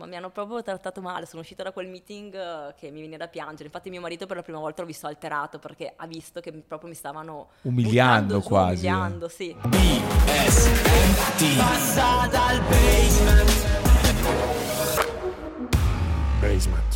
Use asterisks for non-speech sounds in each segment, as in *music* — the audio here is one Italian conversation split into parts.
Ma mi hanno proprio trattato male, sono uscita da quel meeting eh, che mi viene da piangere. Infatti mio marito per la prima volta l'ho visto alterato perché ha visto che proprio mi stavano Umiliando buttando giù, quasi. Umiliando, sì. Passa dal basement Basement.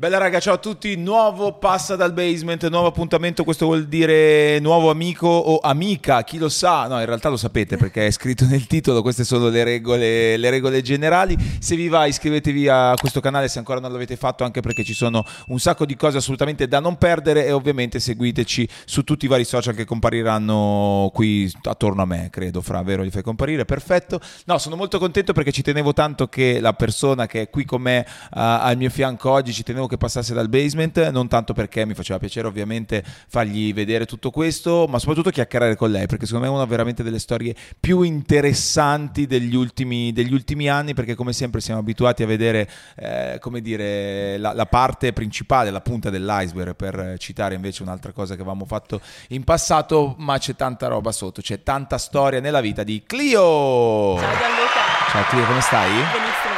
Bella raga, ciao a tutti, nuovo passa dal basement, nuovo appuntamento, questo vuol dire nuovo amico o amica, chi lo sa, no in realtà lo sapete perché è scritto nel titolo, queste sono le regole, le regole generali, se vi va iscrivetevi a questo canale se ancora non l'avete fatto anche perché ci sono un sacco di cose assolutamente da non perdere e ovviamente seguiteci su tutti i vari social che compariranno qui attorno a me, credo, fra vero? Li fai comparire, perfetto. No, sono molto contento perché ci tenevo tanto che la persona che è qui con me uh, al mio fianco oggi, ci tenevo che passasse dal basement, non tanto perché mi faceva piacere ovviamente fargli vedere tutto questo, ma soprattutto chiacchierare con lei, perché secondo me è una veramente delle storie più interessanti degli ultimi, degli ultimi anni, perché come sempre siamo abituati a vedere, eh, come dire, la, la parte principale, la punta dell'iceberg, per citare invece un'altra cosa che avevamo fatto in passato, ma c'è tanta roba sotto, c'è tanta storia nella vita di Clio! Ciao Gianluca. Ciao Clio, come stai? Benissimo.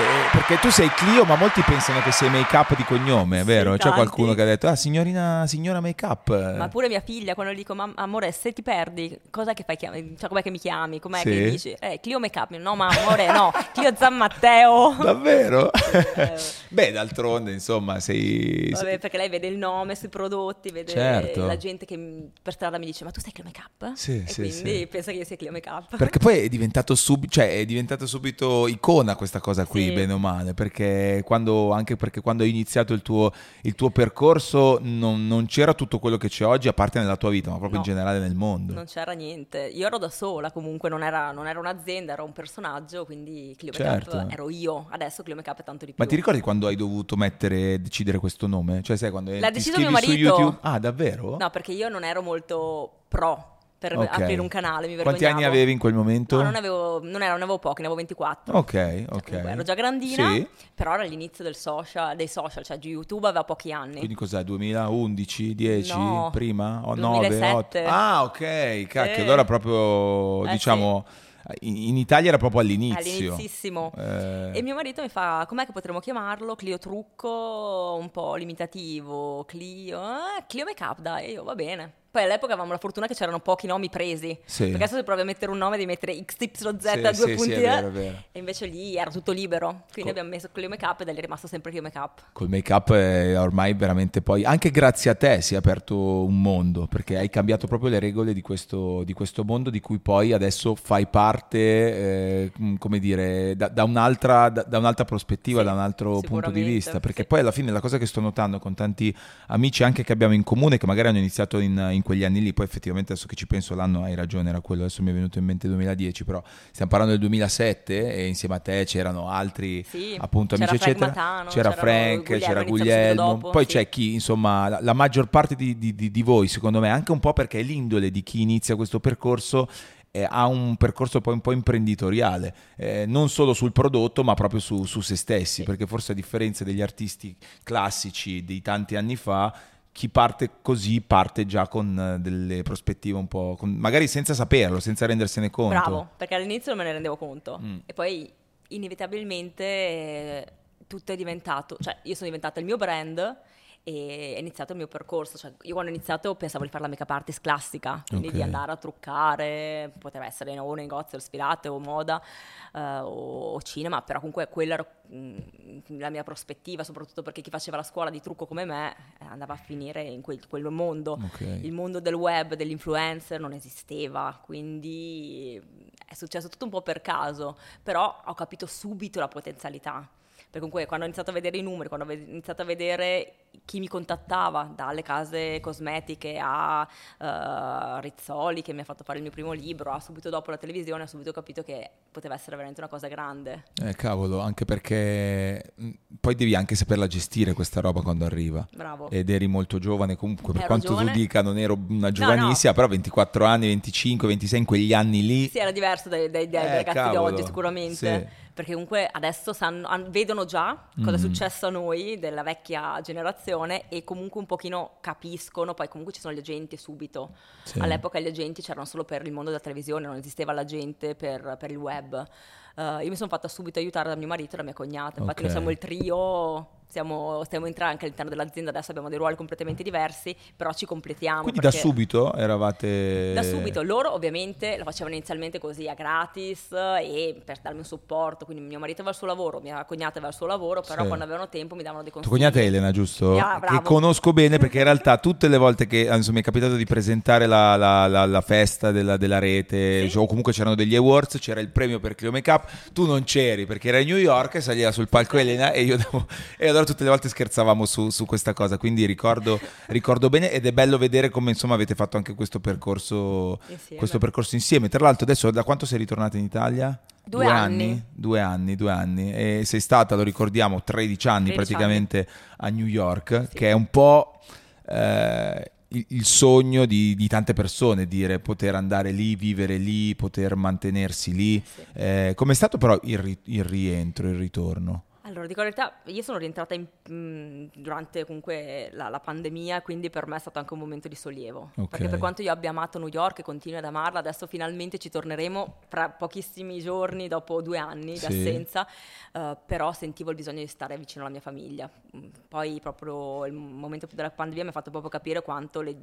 Eh, perché tu sei Clio, ma molti pensano che sei make up di cognome, è vero? C'è tanti. qualcuno che ha detto, ah, signorina, signora make up. Ma pure mia figlia, quando le dico, "Mam- amore, se ti perdi, cos'è che fai? chiam- Cioè, com'è che mi chiami? Com'è Sì. che dici? Eh, Clio Make Up. No, ma amore, no. Clio San Matteo. *laughs* Davvero? *laughs* Eh, *laughs* Beh, d'altronde, insomma, sei... Vabbè, perché lei vede il nome sui prodotti, vede Certo. la gente che per strada mi dice, ma tu sei Clio Make Up? Sì, e sì, quindi sì. pensa che io sia Clio Make Up. Perché poi è diventato, sub- cioè, è diventato subito icona questa cosa qui, Sì. Bene o male, perché quando, anche perché quando hai iniziato il tuo, il tuo percorso non, non c'era tutto quello che c'è oggi, a parte nella tua vita, ma proprio No. in generale nel mondo. Non c'era niente. Io ero da sola, comunque non era, non era un'azienda, era un personaggio, quindi Clio Certo. Up ero io. Adesso Clio Make Up è tanto di più. Ma ti ricordi quando hai dovuto mettere, decidere questo nome? Cioè, sai, quando L'ha deciso mio marito. Ah, davvero? No, perché io non ero molto pro per Ok. aprire un canale, mi Quanti anni avevi in quel momento? No, non avevo, non ero, ne avevo pochi, ne avevo 24. Ok, ok. Comunque, ero già grandina, Sì. però era l'inizio del social, dei social, cioè YouTube aveva pochi anni. Quindi cos'è? 2011, 10, No, prima? O 9, 2007. 8? Ah, ok, cacchio. Sì. Allora proprio, Eh, diciamo, in, in Italia era proprio all'inizio. All'inizissimo. Eh, E mio marito mi fa, com'è che potremmo chiamarlo? Clio trucco, un po' limitativo, Clio, eh, Clio Make Up, dai, io va bene. Poi all'epoca avevamo la fortuna che c'erano pochi nomi presi. Sì. Perché adesso se provi a mettere un nome devi mettere XYZ, Sì, due sì, punti. sì, è eh. vero, vero. E invece lì era tutto libero. Quindi Co- abbiamo messo Clio Make Up ed è rimasto sempre Clio Make Up. Col make up ormai veramente poi, anche grazie a te si è aperto un mondo, perché hai cambiato proprio le regole di questo, di questo mondo di cui poi adesso fai parte, eh, come dire, da, da un'altra, da, da un'altra prospettiva, da un altro punto di vista, perché poi alla fine la cosa che sto notando con tanti amici anche che abbiamo in comune, che magari hanno iniziato in, in quegli anni lì, poi effettivamente adesso che ci penso l'anno hai ragione, era quello, adesso mi è venuto in mente 2010, però stiamo parlando del 2007 e insieme a te c'erano altri Sì, appunto c'era amici Frank eccetera, Matano, c'era c'erano Frank, Guglielmo, c'era Guglielmo, dopo, poi sì. c'è chi insomma la, la maggior parte di, di- di- di voi secondo me anche un po' perché è l'indole di chi inizia questo percorso eh, ha un percorso poi un po' imprenditoriale, eh, non solo sul prodotto ma proprio su, su se stessi, perché forse a differenza degli artisti classici di tanti anni fa, chi parte così parte già con eh, delle prospettive un po', con- magari senza saperlo, senza rendersene conto. Bravo, perché all'inizio non me ne rendevo conto. Mm. E poi inevitabilmente eh, tutto è diventato, cioè io sono diventata il mio brand e è iniziato il mio percorso. Cioè, io quando ho iniziato pensavo di fare la make-up artist classica, quindi Ok. di andare a truccare, poteva essere o negozio, spirate o moda eh, o, o cinema, però comunque quella era mm, la mia prospettiva, soprattutto perché chi faceva la scuola di trucco come me eh, andava a finire in quel, quel mondo Ok. il mondo del web, dell'influencer non esisteva, quindi è successo tutto un po' per caso, però ho capito subito la potenzialità. Perché comunque quando ho iniziato a vedere i numeri, quando ho iniziato a vedere chi mi contattava, dalle case cosmetiche a eh, Rizzoli che mi ha fatto fare il mio primo libro, a subito dopo la televisione, ho subito capito che poteva essere veramente una cosa grande. Eh, cavolo, anche perché mh, poi devi anche saperla gestire questa roba quando arriva. Bravo. Ed eri molto giovane comunque, per Ero quanto giovane. tu dica non ero una giovanissima, però 24 anni, 25, 26 in quegli anni lì. Sì, era diverso dai, dai- dai Eh, ragazzi cavolo, di oggi sicuramente. sì. perché comunque adesso sanno- an- vedono già cosa è Mm. successo a noi della vecchia generazione e comunque un pochino capiscono, poi comunque ci sono gli agenti subito. Sì. All'epoca gli agenti c'erano solo per il mondo della televisione, non esisteva l'agente per, per il web. Eh, io mi sono fatta subito aiutare da mio marito e da mia cognata, infatti Ok. noi siamo il trio, siamo, stiamo entrando anche all'interno dell'azienda, adesso abbiamo dei ruoli completamente diversi, però ci completiamo. Quindi da subito eravate... da subito, loro ovviamente lo facevano inizialmente così a gratis e per darmi un supporto, quindi mio marito aveva il suo lavoro, mia cognata aveva il suo lavoro, però Sì. quando avevano tempo mi davano dei Tua consigli. cognata è Elena, giusto? Ah, che conosco bene perché in realtà tutte le volte che insomma, mi è capitato di presentare la, la- la- la festa della, della rete, Sì. o comunque c'erano degli awards, c'era il premio per Clio Makeup, tu non c'eri perché era a New York e saliva sul palco Elena e io davo- e allora tutte le volte scherzavamo su, su questa cosa, quindi ricordo, ricordo bene ed è bello vedere come insomma avete fatto anche questo percorso, Insieme. questo percorso insieme. Tra l'altro adesso da quanto sei ritornata in Italia? Due anni. Due anni, due anni. E sei stata, lo ricordiamo, 13 anni 13 praticamente a New York, che è un po' eh, il, il sogno di, di tante persone, dire poter andare lì, vivere lì, poter mantenersi lì. Sì. Eh, com'è stato però il, il rientro, il ritorno? Allora, dico la verità, io sono rientrata in- mh, durante comunque la, la pandemia, quindi per me è stato anche un momento di sollievo. Ok. Perché per quanto io abbia amato New York e continuo ad amarla, adesso finalmente ci torneremo fra pochissimi giorni, dopo due anni di Sì. assenza, eh, però sentivo il bisogno di stare vicino alla mia famiglia. Poi proprio il momento della pandemia mi ha fatto proprio capire quanto le-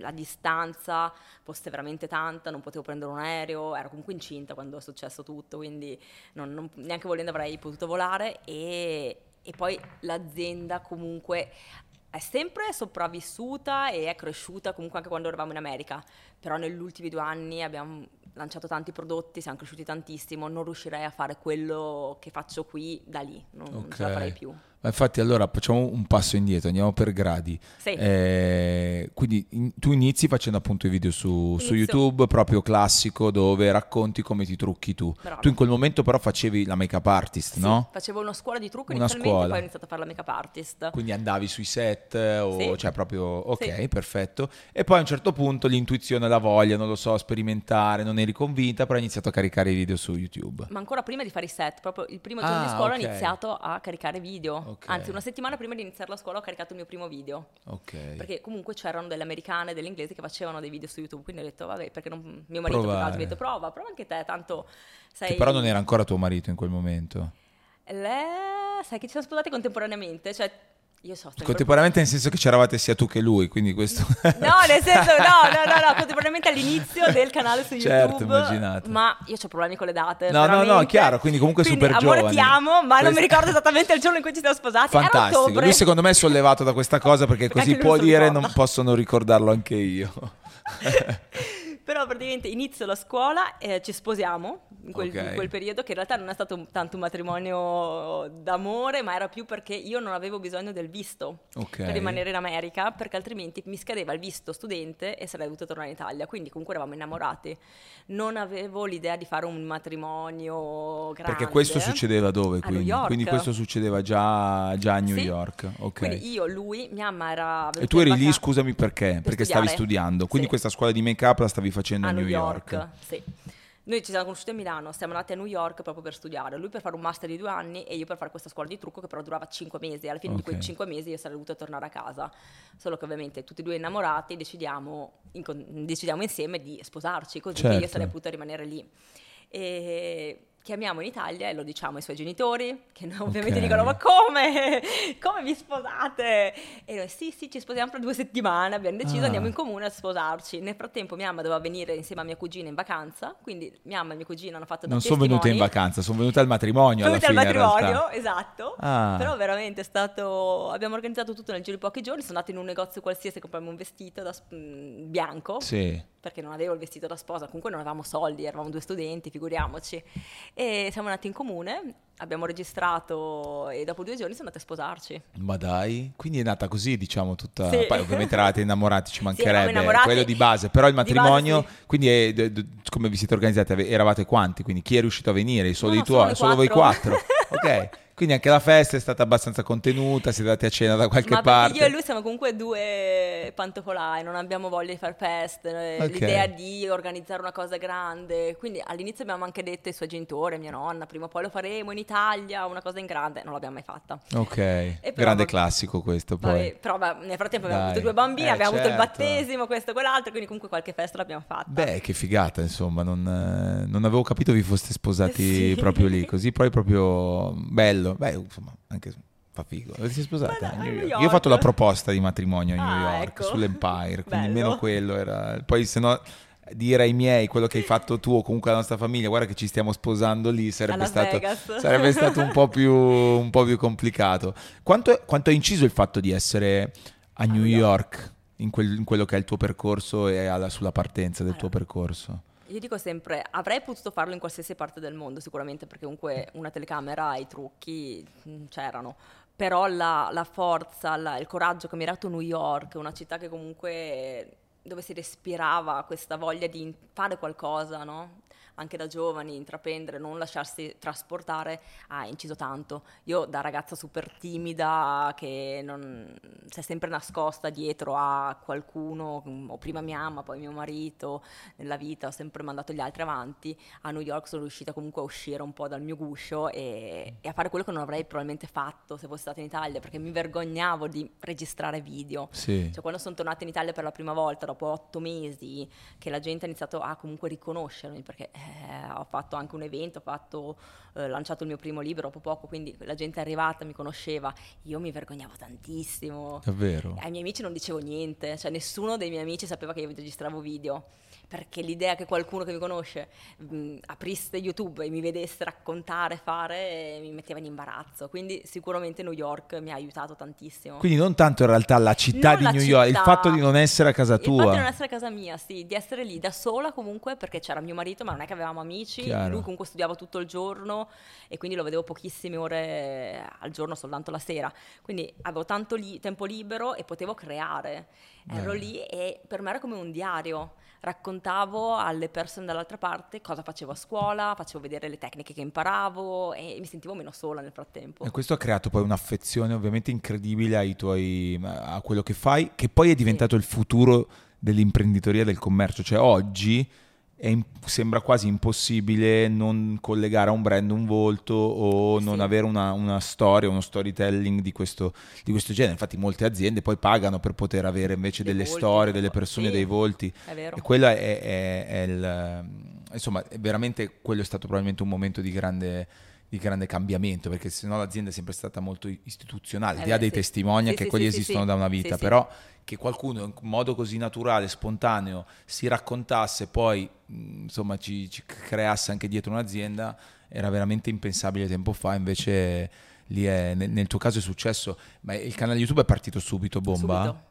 la distanza fosse veramente tanta, non potevo prendere un aereo, ero comunque incinta quando è successo tutto, quindi non- non- neanche volendo avrei potuto volare e, e poi l'azienda comunque è sempre sopravvissuta e è cresciuta comunque anche quando eravamo in America, però negli ultimi due anni abbiamo lanciato tanti prodotti, siamo cresciuti tantissimo, non riuscirei a fare quello che faccio qui da lì, non, non ce la farei più. Ma infatti allora facciamo un passo indietro, andiamo per gradi. Sì. Eh, quindi in- tu inizi facendo appunto i video su, su. YouTube, proprio classico, dove racconti come ti trucchi tu. Bravo. Tu in quel momento però facevi la make-up artist, Sì, no? Facevo una scuola di trucco Una inizialmente, scuola. poi ho iniziato a fare la make-up artist. Quindi andavi sui set, eh, o Sì. cioè proprio ok, perfetto. E poi a un certo punto l'intuizione, la voglia, non lo so, sperimentare, non eri convinta, però hai iniziato a caricare i video su YouTube. Ma ancora prima di fare i set, proprio il primo giorno Ah, di scuola ok. ho iniziato a caricare video. Ok. Anzi, una settimana prima di iniziare la scuola ho caricato il mio primo video. Ok. Perché comunque c'erano delle americane e delle inglesi che facevano dei video su YouTube. Quindi ho detto, vabbè, perché non... mio marito mi ha detto, prova, prova anche te, tanto sei... Che però non era ancora tuo marito in quel momento. Le- Sai che ci siamo sposati contemporaneamente, cioè io so. Contemporaneamente nel senso che c'eravate sia tu che lui, quindi questo... *laughs* No, nel senso, no, no, no, no, contemporaneamente all'inizio del canale su Certo, YouTube. immaginato. Ma io ho problemi con le date. No, no, no, veramente. chiaro, quindi comunque super amore giovani. ti amo, ma non Questo- mi ricordo esattamente il giorno in cui ci siamo sposati. Fantastico. Lui secondo me è sollevato da questa cosa perché Perché così può dire non posso non ricordarlo anche io. *laughs* Però praticamente inizio la scuola, eh, ci sposiamo in quel, Ok. in quel periodo, che in realtà non è stato tanto un matrimonio d'amore, ma era più perché io non avevo bisogno del visto Ok. per rimanere in America, perché altrimenti mi scadeva il visto studente e sarei dovuta tornare in Italia. Quindi comunque eravamo innamorati. Non avevo l'idea di fare un matrimonio grande. Perché questo succedeva dove quindi? Quindi questo succedeva già, già a New Sì. York. Ok. Quindi io, lui, mia mamma era E tu eri lì, scusami perché? Perché stavi studiare. studiando. Quindi Sì. questa scuola di make-up la stavi facendo a, a New York. Sì. Noi ci siamo conosciuti a Milano, siamo andati a New York proprio per studiare. Lui per fare un master di due anni e io per fare questa scuola di trucco che però durava cinque mesi. Alla fine di Ok. quei cinque mesi io sarei dovuta tornare a casa. Solo che ovviamente tutti e due innamorati decidiamo, incon- decidiamo insieme di sposarci, così che Certo. io sarei potuta rimanere lì. E chiamiamo in Italia e lo diciamo ai suoi genitori, che ovviamente Ok. dicono: Ma come? *laughs* Come vi sposate? E noi sì, sì, ci sposiamo fra due settimane. Abbiamo deciso, Ah. andiamo in comune a sposarci. Nel frattempo, mia mamma doveva venire insieme a mia cugina in vacanza. Quindi mia mamma e mia cugina hanno fatto da Non sono venute in vacanza, sono venute al matrimonio alla Venute al matrimonio, esatto. Ah. Però veramente è stato. Abbiamo organizzato tutto nel giro di pochi giorni. Sono andata in un negozio qualsiasi a comprarmi un vestito da sp- mm, bianco. Sì. Perché non avevo il vestito da sposa, comunque non avevamo soldi, eravamo due studenti, figuriamoci. E siamo andati in comune, abbiamo registrato e dopo due giorni siamo andati a sposarci. Ma dai, quindi è nata così, diciamo, tutta... Sì. Poi ovviamente eravate innamorati, ci mancherebbe, innamorati. quello di base, però il Di base, matrimonio, sì. quindi è- d- d- come vi siete organizzati? Eravate quanti? Quindi chi è riuscito a venire? Solo No, i tuoi? solo voi quattro? quattro. ok, *laughs* Quindi anche la festa è stata abbastanza contenuta, siete andati a cena da qualche Ma parte. io e lui siamo comunque due pantofolai, non abbiamo voglia di fare feste, eh, Ok. l'idea di organizzare una cosa grande. Quindi all'inizio abbiamo anche detto ai suoi genitori, a mia nonna, prima o poi lo faremo in Italia, una cosa in grande, non l'abbiamo mai fatta. Ok, però grande classico questo poi. Vabbè, però nel frattempo abbiamo Dai. avuto due bambini, Eh, abbiamo avuto il certo. battesimo, questo e quell'altro, quindi comunque qualche festa l'abbiamo fatta. Beh, che figata, insomma, non, eh, non avevo capito vi foste sposati *laughs* Sì. proprio lì, così poi proprio bello. Beh, insomma, anche fa figo. Vi siete sposati Ma a dai, New a York? New Io ho fatto la proposta di matrimonio a New Ah, York, ecco. sull'Empire, quindi Bello. meno quello era... Poi se no dire ai miei quello che hai fatto tu o comunque alla nostra famiglia, guarda che ci stiamo sposando lì, sarebbe, stato, *laughs* sarebbe stato un po' più, un po' più complicato. Quanto, quanto ha inciso il fatto di essere a New New York. In, quel- in quello che è il tuo percorso e alla- sulla partenza del tuo Allora. percorso? Io dico sempre, avrei potuto farlo in qualsiasi parte del mondo sicuramente, perché comunque una telecamera i trucchi mm, c'erano. Però la, la forza, la- il coraggio che mi ha dato New York, una città che comunque dove si respirava questa voglia di fare qualcosa, no? Anche da giovani, intraprendere, non lasciarsi trasportare, ha inciso tanto. Io da ragazza super timida, che non, si è sempre nascosta dietro a qualcuno, o prima mia mamma, poi mio marito, nella vita ho sempre mandato gli altri avanti, a New York sono riuscita comunque a uscire un po' dal mio guscio e, e a fare quello che non avrei probabilmente fatto se fossi stata in Italia, perché mi vergognavo di registrare video. Sì. Cioè, quando sono tornata in Italia per la prima volta, dopo otto mesi, che la gente ha iniziato a comunque riconoscermi, perché eh, ho fatto anche un evento, ho fatto, eh, lanciato il mio primo libro dopo poco, quindi la gente è arrivata, mi conosceva, io mi vergognavo tantissimo. Davvero? Ai miei amici non dicevo niente, cioè nessuno dei miei amici sapeva che io registravo video, perché l'idea che qualcuno che mi conosce mh, aprisse YouTube e mi vedesse raccontare, fare, mi metteva in imbarazzo. Quindi sicuramente New York mi ha aiutato tantissimo. Quindi non tanto in realtà la città Non di la New York, il città. fatto di non essere a casa Il fatto tua. di non essere a casa mia, sì, di essere lì da sola comunque perché c'era mio marito, ma non è che avevamo amici. Chiaro. Lui comunque studiava tutto il giorno e quindi lo vedevo pochissime ore al giorno, soltanto la sera. Quindi avevo tanto li- tempo libero e potevo creare. Ero Beh. lì e per me era come un diario. Raccontavo alle persone dall'altra parte cosa facevo a scuola, facevo vedere le tecniche che imparavo e mi sentivo meno sola nel frattempo. E questo ha creato poi un'affezione ovviamente incredibile ai tuoi, a quello che fai, che poi è diventato il futuro dell'imprenditoria e del commercio. Cioè oggi è im- sembra quasi impossibile non collegare a un brand un volto o non Sì. avere una, una storia, uno storytelling di questo, di questo genere. Infatti molte aziende poi pagano per poter avere invece Dei delle volti, storie, delle persone, sì. dei volti. È vero. E quello è, è- è il... Insomma, veramente quello è stato probabilmente un momento di grande, di grande cambiamento, perché sennò l'azienda è sempre stata molto istituzionale, al Eh beh, dei sì. testimonial Sì, che sì, quelli sì, esistono da una vita, però che qualcuno in modo così naturale, spontaneo, si raccontasse, poi insomma ci, ci creasse anche dietro un'azienda, era veramente impensabile tempo fa, invece lì è, nel, nel tuo caso è successo, ma il canale YouTube è partito subito, bomba? Subito.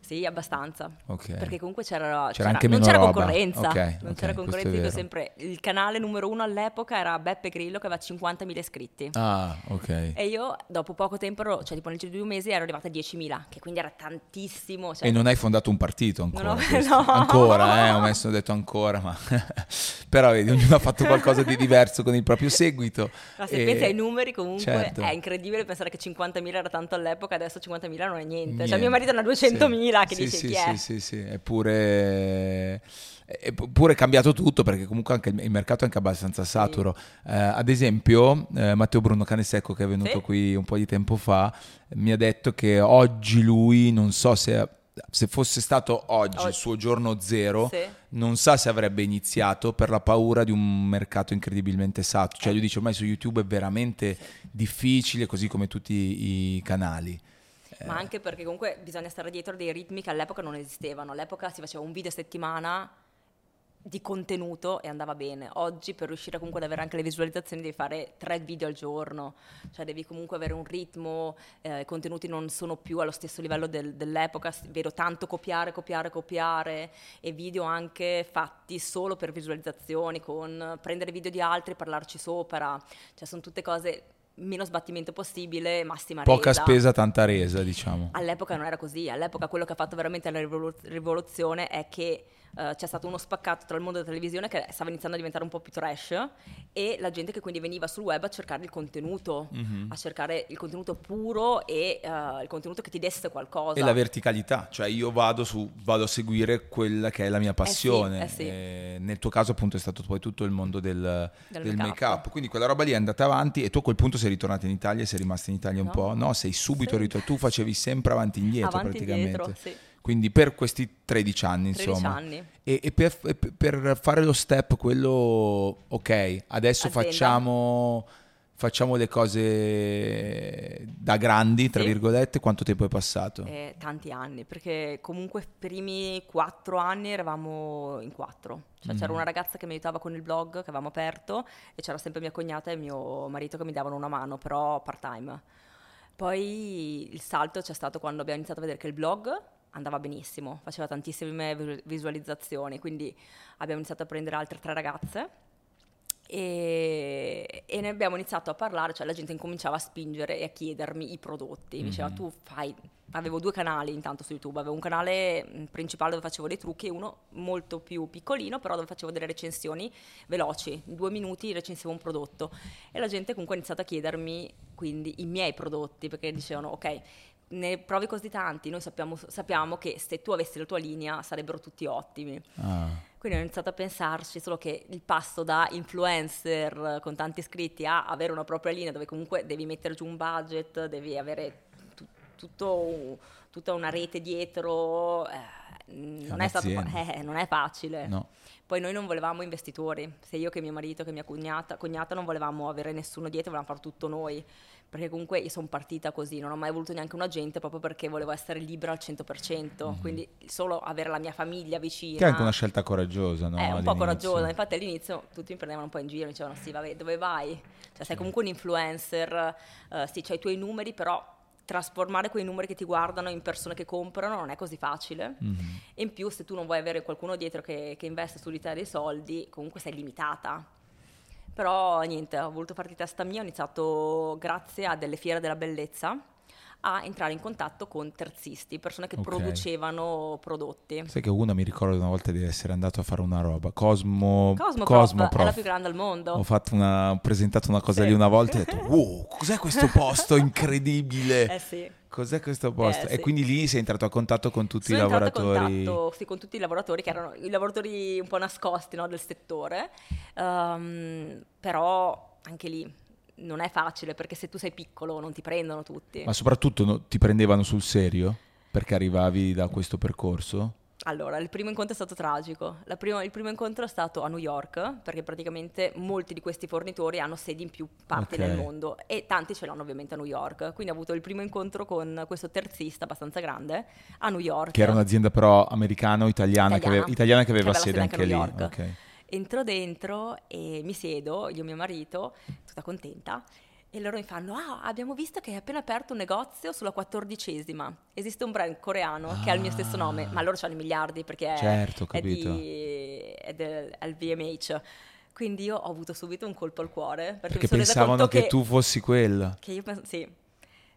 Sì, abbastanza. Ok. Perché comunque c'era, C'era anche non c'era roba. concorrenza. Ok, non ok, c'era concorrenza, dico sempre. Il canale numero uno all'epoca era Beppe Grillo che aveva 50.000 iscritti. Ah, ok. E io dopo poco tempo, ero- cioè tipo nel giro di due mesi, ero arrivata a 10.000, che quindi era tantissimo. cioè- E non hai fondato un partito ancora? *laughs* Questo. no. Ancora, eh, ho messo, ho detto ancora, ma... *laughs* Però vedi, ognuno ha fatto qualcosa di diverso con il proprio seguito. Ma se E- pensi ai numeri comunque Certo. è incredibile pensare che 50.000 era tanto all'epoca, adesso 50.000 non è niente. Niente. Cioè mio marito ne ha 200.000 che Sì, dice sì, chi sì, è. Sì, sì, eppure... Eppure è cambiato tutto perché comunque anche il il mercato è anche abbastanza saturo. Eh, ad esempio, eh, Matteo Bruno Canesecco, che è venuto Sì. qui un po' di tempo fa, mi ha detto che oggi lui, non so se, se fosse stato oggi il Oggi. suo giorno zero, Sì. non sa se avrebbe iniziato per la paura di un mercato incredibilmente saturo. Cioè, lui dice ormai su YouTube è veramente difficile, così come tutti i canali. Ma anche perché comunque bisogna stare dietro dei ritmi che all'epoca non esistevano. All'epoca si faceva un video a settimana di contenuto e andava bene. Oggi per riuscire comunque ad avere anche le visualizzazioni devi fare tre video al giorno, cioè devi comunque avere un ritmo, eh, i contenuti non sono più allo stesso livello del- dell'epoca, vedo tanto copiare, copiare, copiare e video anche fatti solo per visualizzazioni, con prendere video di altri e parlarci sopra, cioè sono tutte cose meno sbattimento possibile, massima Poca resa. spesa, tanta resa, diciamo. All'epoca non era così, all'epoca quello che ha fatto veramente la rivolu- rivoluzione è che eh, c'è stato uno spaccato tra il mondo della televisione che stava iniziando a diventare un po' più trash e la gente che quindi veniva sul web a cercare il contenuto, Mhm. a cercare il contenuto puro e eh, il contenuto che ti desse qualcosa. E la verticalità, cioè io vado, su, vado a seguire quella che è la mia passione. eh sì. E nel tuo caso appunto è stato poi tutto il mondo del, Del del make-up. Quindi quella roba lì è andata avanti e tu a quel punto sei ritornato in Italia sei rimasta in Italia un No. po'? No, sei subito Sì. ritornato. Tu facevi sempre avanti e indietro Avanti praticamente. indietro, sì. Quindi per questi 13 anni 13 insomma. anni. E, e per, e per fare lo step, quello, ok, adesso facciamo, facciamo le cose da grandi, tra Sì. virgolette, quanto tempo è passato? Eh, tanti anni, perché comunque i primi quattro anni eravamo in quattro. Cioè c'era Mm. una ragazza che mi aiutava con il blog che avevamo aperto e c'era sempre mia cognata e mio marito che mi davano una mano, però part time. Poi il salto c'è stato quando abbiamo iniziato a vedere che il blog andava benissimo, faceva tantissime visu- visualizzazioni, quindi abbiamo iniziato a prendere altre tre ragazze e, e ne abbiamo iniziato a parlare, cioè la gente incominciava a spingere e a chiedermi i prodotti. Mi diceva tu fai, avevo due canali intanto su YouTube, avevo un canale mh, principale dove facevo dei trucchi e uno molto più piccolino però dove facevo delle recensioni veloci, in due minuti recensivo un prodotto e la gente comunque ha iniziato a chiedermi quindi i miei prodotti perché dicevano ok ne provi così tanti, noi sappiamo, sappiamo che se tu avessi la tua linea sarebbero tutti ottimi. Ah. Quindi ho iniziato a pensarci, solo che il passo da influencer con tanti iscritti a avere una propria linea dove comunque devi mettere giù un budget, devi avere tu- tutto tutta una rete dietro, eh, non, è stato, eh, non è facile. No. Poi noi non volevamo investitori, sia io che mio marito che mia cognata, cognata non volevamo avere nessuno dietro, volevamo fare tutto noi, perché comunque io sono partita così, non ho mai voluto neanche un agente proprio perché volevo essere libera al 100%, quindi solo avere la mia famiglia vicina. Che è anche una scelta coraggiosa, no? È un po' all'inizio? coraggiosa, infatti all'inizio tutti mi prendevano un po' in giro, mi dicevano sì vabbè dove vai? Cioè sei comunque un influencer, eh, sì c'hai i tuoi numeri però trasformare quei numeri che ti guardano in persone che comprano non è così facile Mhm. e in più se tu non vuoi avere qualcuno dietro che, che investe su di te dei soldi comunque sei limitata. Però niente, ho voluto fare di testa mia, ho iniziato grazie a delle fiere della bellezza a entrare in contatto con terzisti, persone che Ok. producevano prodotti. Sai che uno mi ricordo una volta di essere andato a fare una roba, Cosmo, Cosmoprof, Cosmoprof. è la più grande al mondo. Ho, fatto una, ho presentato una cosa Sì. lì una volta e ho detto, *laughs* wow, cos'è questo posto incredibile? Eh sì. Cos'è questo posto? Eh, E sì. quindi lì sei entrato a contatto con tutti Sono i entrata a lavoratori. contatto sì, con tutti i lavoratori che erano i lavoratori un po' nascosti no, del settore, Ehm, però anche lì non è facile perché se tu sei piccolo non ti prendono tutti. Ma soprattutto no, ti prendevano sul serio? Perché arrivavi da questo percorso? Allora, il primo incontro è stato tragico. Prima- il primo incontro è stato a New York, perché praticamente molti di questi fornitori hanno sedi in più parti Ok. del mondo e tanti ce l'hanno ovviamente a New York. Quindi ho avuto il primo incontro con questo terzista abbastanza grande a New York. Che era un'azienda però americano-italiana che aveva, italiana che aveva la sede anche, a New lì. York. Entro dentro e mi siedo, io e mio marito, tutta contenta, e loro mi fanno, ah, abbiamo visto che hai appena aperto un negozio sulla quattordicesima. Esiste un brand coreano che ha il mio stesso nome, ma loro hanno i miliardi perché è, Certo, è, di, è del è il VMH. Quindi io ho avuto subito un colpo al cuore. Perché, Perché pensavano conto che, tu fossi quella. che io penso, sì,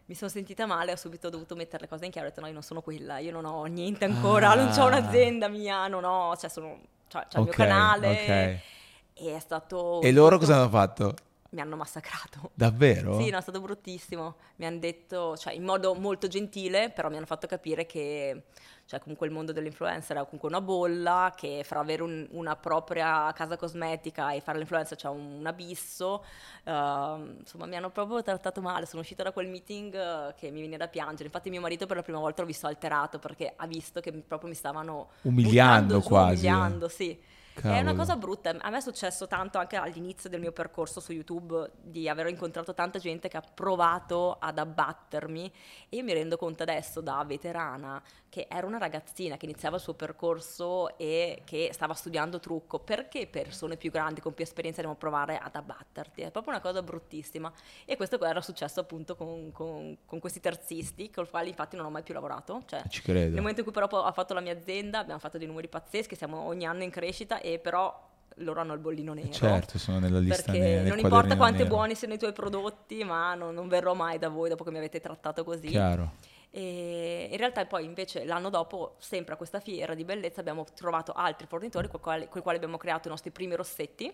mi sono sentita male, ho subito dovuto mettere le cose in chiaro, ho detto no, io non sono quella, io non ho niente ancora, Ah. non ho un'azienda mia, non ho, cioè sono, cioè, c'è il mio canale ok. e è stato... E loro cosa hanno fatto? Mi hanno massacrato. Davvero? Sì, no, è stato bruttissimo. Mi hanno detto, cioè in modo molto gentile, però mi hanno fatto capire che cioè, comunque il mondo dell'influencer è comunque una bolla, che fra avere un- una propria casa cosmetica e fare l'influencer c'è un, un abisso. Ehm, insomma, mi hanno proprio trattato male. Sono uscita da quel meeting eh, che mi viene da piangere. Infatti mio marito per la prima volta l'ho visto alterato perché ha visto che proprio mi stavano Umiliando quasi, eh. Umiliando, sì. È una Cavolo. cosa brutta. A me è successo tanto anche all'inizio del mio percorso su YouTube di aver incontrato tanta gente che ha provato ad abbattermi e io mi rendo conto adesso da veterana che era una ragazzina che iniziava il suo percorso e che stava studiando trucco. Perché persone più grandi con più esperienza devono provare ad abbatterti? È proprio una cosa bruttissima. E questo era successo appunto con, con- con questi terzisti, con i quali infatti non ho mai più lavorato. Cioè, Ci credo. nel momento in cui però ho fatto la mia azienda, abbiamo fatto dei numeri pazzeschi, siamo ogni anno in crescita e però loro hanno il bollino nero. Certo, sono nella lista Perché nera. nel non importa quanti nero. buoni siano i tuoi prodotti, ma non, non verrò mai da voi dopo che mi avete trattato così. Chiaro. E in realtà poi invece l'anno dopo, sempre a questa fiera di bellezza, abbiamo trovato altri fornitori con i quali, quali abbiamo creato i nostri primi rossetti.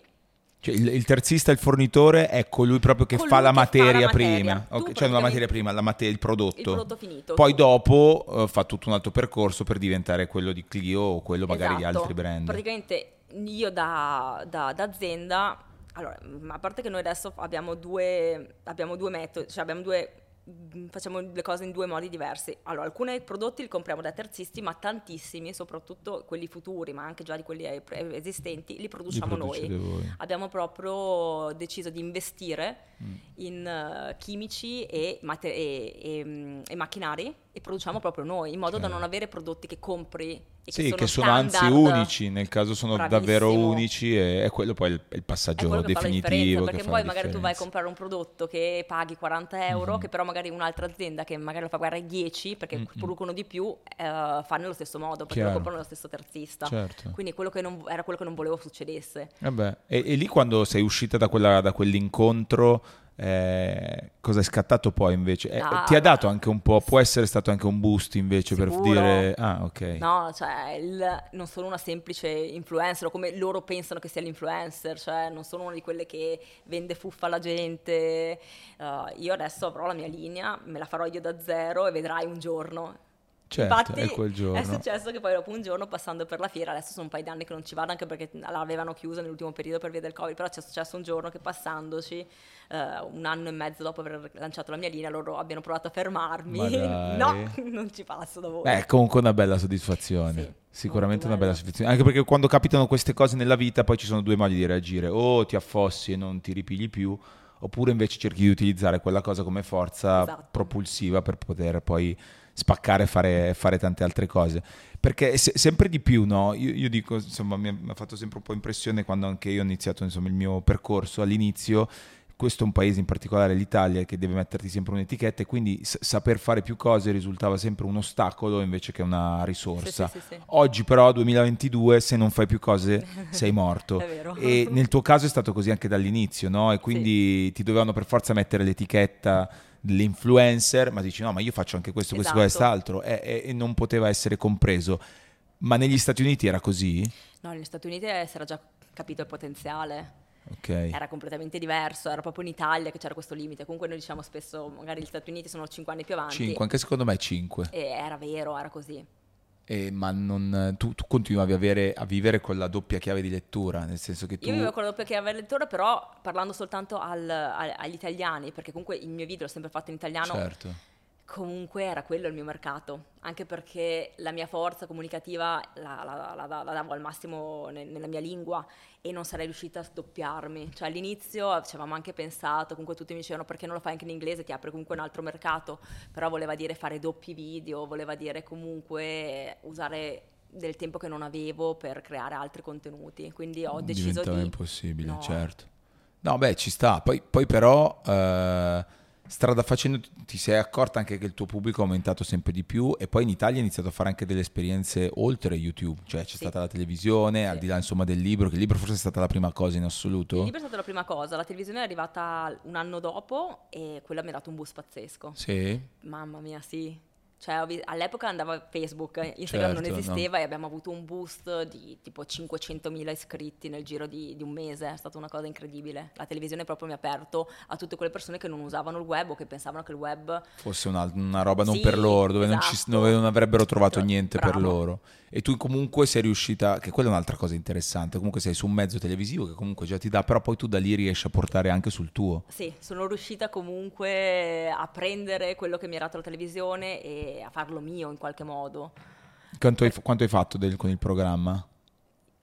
Cioè, il, il terzista, il fornitore, è colui proprio che Colui fa la che fa la materia materia. prima. Tu Ok, Cioè, non la materia prima, la mate- il prodotto. Il prodotto finito. Poi Tu- dopo eh, fa tutto un altro percorso per diventare quello di Clio o quello magari di Esatto. altri brand. Praticamente io da, da- da azienda, allora, ma a parte che noi adesso abbiamo due, abbiamo due metodi, cioè abbiamo due, mh, facciamo le cose in due modi diversi. Allora, alcuni prodotti li compriamo da terzisti, ma tantissimi, soprattutto quelli futuri, ma anche già di quelli esistenti, li Li produciamo producete noi. Abbiamo proprio deciso di investire Mm. in eh, chimici e, mate- e- e, mm, e macchinari e produciamo proprio noi, in modo da Certo. non avere prodotti che compri Sì, che che sono sono anzi unici, nel caso sono Bravissimo. davvero unici e è quello poi il, il passaggio definitivo. perché poi magari tu vai a comprare un prodotto che paghi 40 euro, Mhm. che però magari un'altra azienda che magari lo fa pagare 10 perché Mhm. producono di più, eh, fa nello stesso modo, perché Chiaro. lo comprano nello stesso terzista. Certo. Quindi quello che non- era quello che non volevo succedesse. Vabbè, E, e lì quando sei uscita da, quella- da quell'incontro, eh, cosa è scattato poi invece? Eh, Ah, ti ha dato anche un po', può essere stato anche un boost invece per Sicuro. dire, ah ok, No, cioè, il- non sono una semplice influencer, o come loro pensano che sia l'influencer, cioè non sono una di quelle che vende fuffa alla gente. Uh, io adesso avrò la mia linea, me la farò io da zero e vedrai un giorno. Certo, Infatti è quel giorno. è successo che poi dopo un giorno passando per la fiera, adesso sono un paio di anni che non ci vado anche perché l'avevano chiusa nell'ultimo periodo per via del Covid, però c'è successo un giorno che passandoci, eh, un anno e mezzo dopo aver lanciato la mia linea, loro abbiano provato a fermarmi. *laughs* No, non ci passo da voi. Beh, è comunque una bella soddisfazione. Sì, Sicuramente una bella soddisfazione. Anche perché quando capitano queste cose nella vita, poi ci sono due modi di reagire: o ti affossi e non ti ripigli più, oppure invece cerchi di utilizzare quella cosa come forza Esatto. propulsiva per poter poi spaccare e fare, fare tante altre cose. Perché se- sempre di più, no? Io, io dico, insomma, mi ha, fatto sempre un po' impressione quando anche io ho iniziato insomma, il mio percorso all'inizio. Questo è un paese in particolare, l'Italia, che deve metterti sempre un'etichetta e quindi s- saper fare più cose risultava sempre un ostacolo invece che una risorsa. Sì, sì, sì. Oggi però, 2022, se non fai più cose *laughs* sei morto. E nel tuo caso è stato così anche dall'inizio, no? E quindi ti dovevano per forza mettere l'etichetta dell'influencer, ma dici no, ma io faccio anche questo, questo, Esatto. quest'altro, e, e- non poteva essere compreso. Ma negli Stati Uniti era così? No, negli Stati Uniti eh, si era già capito il potenziale, Ok. era completamente diverso, era proprio in Italia che c'era questo limite. Comunque noi diciamo spesso, magari gli Stati Uniti sono 5 anni più avanti. 5, anche secondo me 5. E era vero, era così. Ma non, tu, tu continuavi a, avere- a vivere con la doppia chiave di lettura, nel senso che tu... Io vivevo con la doppia chiave lettore, però parlando soltanto al- a- agli italiani, perché comunque il mio video l'ho sempre fatto in italiano, Certo. Comunque era quello il mio mercato, anche perché la mia forza comunicativa la, la- la- la- davo al massimo ne- nella mia lingua e non sarei riuscita a sdoppiarmi. Cioè all'inizio ci avevamo anche pensato, comunque tutti mi dicevano perché non lo fai anche in inglese, ti apre comunque un altro mercato, però voleva dire fare doppi video, voleva dire comunque usare del tempo che non avevo per creare altri contenuti, quindi ho deciso Diventava di... impossibile, No. certo. No, beh, ci sta. Poi, poi però, eh, strada facendo, ti sei accorta anche che il tuo pubblico è aumentato sempre di più e poi in Italia hai iniziato a fare anche delle esperienze oltre YouTube. Cioè c'è Sì. stata la televisione, al Sì. di là insomma del libro, che il libro forse è stata la prima cosa in Il assoluto. libro è stata la prima cosa, la televisione è arrivata un anno dopo e quella mi ha dato un boost pazzesco. Sì. Mamma mia, sì. Cioè, all'epoca andava Facebook, Instagram non Certo, esisteva e abbiamo avuto un boost di tipo 500.000 iscritti nel giro di, di un mese, è stata una cosa incredibile. La televisione proprio mi ha aperto a tutte quelle persone che non usavano il web o che pensavano che il web... Fosse una, una roba non Sì, per loro, dove, non, ci- esatto. dove non avrebbero trovato Bravo. niente per loro. E tu comunque sei riuscita, che quella è un'altra cosa interessante, comunque sei su un mezzo televisivo che comunque già ti dà, però poi tu da lì riesci a portare anche sul tuo. Sì, sono riuscita comunque a prendere quello che mi era dato la televisione e a farlo mio in qualche modo. Quanto hai, quanto hai fatto del- con il programma?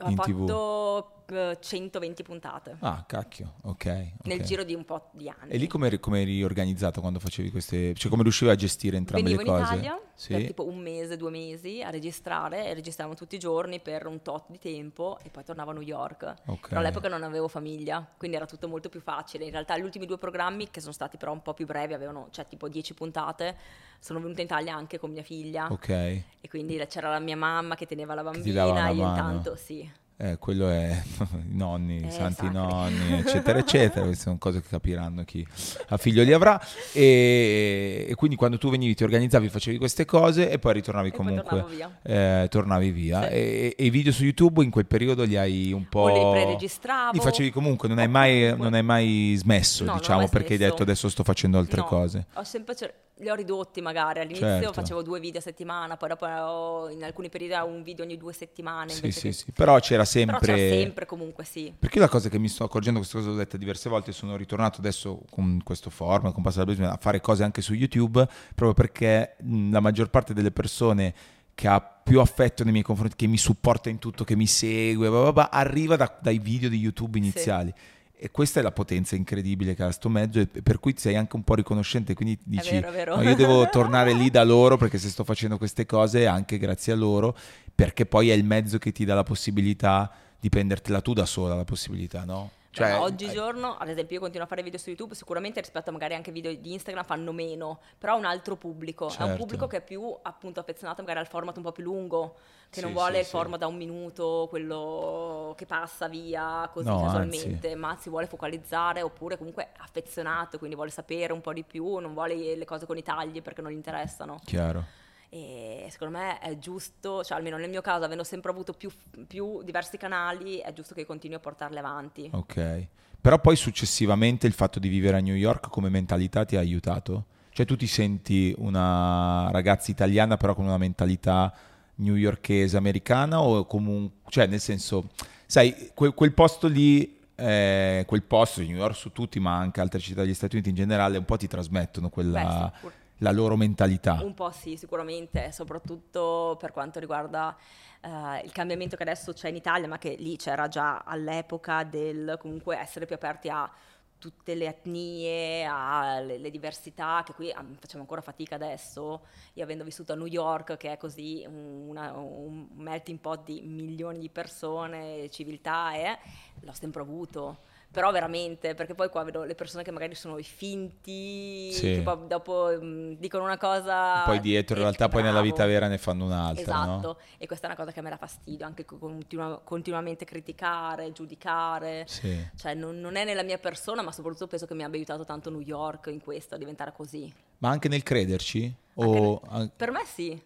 Ho In TV? fatto eh, 120 puntate Ah, cacchio, ok. nel ok. giro di un po' di anni. E lì come eri, come eri organizzato quando facevi queste... Cioè come riuscivi a gestire entrambe Venivo le in cose? Italia Sì? per tipo un mese, due mesi a registrare e registravamo tutti i giorni per un tot di tempo e poi tornavo a New York. Ok. Però all'epoca non avevo famiglia, quindi era tutto molto più facile. In realtà gli ultimi due programmi, che sono stati però un po' più brevi, avevano cioè tipo 10 puntate, sono venuta in Italia anche con mia figlia Ok. e quindi c'era la mia mamma che teneva la bambina io mano. intanto sì. Eh, quello è *laughs* i nonni, i santi sacri. nonni, eccetera, *laughs* eccetera. Queste sono cose che capiranno chi ha figlio li avrà. E, e quindi quando tu venivi, ti organizzavi, facevi queste cose e poi ritornavi E poi comunque. tornavo via. eh, tornavi via. Sì. E, e i video su YouTube in quel periodo li hai un po'. O li preregistravo. Li facevi comunque, non hai mai, non hai mai smesso, No, diciamo, mai perché hai smesso. detto adesso sto facendo altre No, cose. Ho sempre cer- li ho ridotti magari. All'inizio Certo. facevo due video a settimana, poi dopo in alcuni periodi un video ogni due settimane. Sì, sì, che- sì. Però c'era Però sempre. c'era sempre comunque sì. Perché la cosa che mi sto accorgendo, questa cosa l'ho detta diverse volte, sono ritornato adesso con questo forum, con Passa dal Basement, a fare cose anche su YouTube, proprio perché la maggior parte delle persone che ha più affetto nei miei confronti, che mi supporta in tutto, che mi segue, bla bla bla, arriva da- dai video di YouTube iniziali. E questa è la potenza incredibile che ha sto mezzo, e per cui sei anche un po' riconoscente, quindi dici, vero, è vero. "No, io devo *laughs* tornare lì da loro perché se sto facendo queste cose è anche grazie a loro, perché poi è il mezzo che ti dà la possibilità di prendertela tu da sola, la possibilità, no? Cioè, Cioè, oggigiorno, ad esempio, io continuo a fare video su YouTube, sicuramente rispetto a magari anche video di Instagram fanno meno, però ha un altro pubblico, è un Certo. pubblico che è più appunto affezionato magari al format un po' più lungo, che non Sì, vuole sì, il sì. format da un minuto, quello che passa via così No, casualmente, ma si vuole focalizzare oppure comunque è affezionato, quindi vuole sapere un po' di più, non vuole le cose con i tagli perché non gli interessano. Chiaro. E secondo me è giusto, cioè almeno nel mio caso, avendo sempre avuto più, più diversi canali, è giusto che continui a portarli avanti. Ok. Però poi successivamente il fatto di vivere a New York come mentalità ti ha aiutato? Cioè tu ti senti una ragazza italiana però con una mentalità newyorkese americana o comunque, cioè nel senso, sai, quel, quel posto lì, eh, quel posto di New York su tutti ma anche altre città degli Stati Uniti in generale un po' ti trasmettono quella, Beh, la loro mentalità. Un po' sì, sicuramente, soprattutto per quanto riguarda eh, il cambiamento che adesso c'è in Italia, ma che lì c'era già all'epoca del comunque essere più aperti a tutte le etnie, alle le diversità, che qui ah, facciamo ancora fatica adesso, io avendo vissuto a New York, che è così una- un melting pot di milioni di persone, civiltà, eh, l'ho sempre avuto. Però veramente, perché poi qua vedo le persone che magari sono i finti, Sì. che poi dopo mm, dicono una cosa... Poi dietro in realtà poi nella bravo. vita vera ne fanno un'altra, Esatto, no? e questa è una cosa che me dà fastidio, anche co- continua- continuamente criticare, giudicare. Sì. Cioè non, non è nella mia persona, ma soprattutto penso che mi abbia aiutato tanto New York in questo, a diventare così. Ma anche nel crederci? Anche O... nel- Per me sì,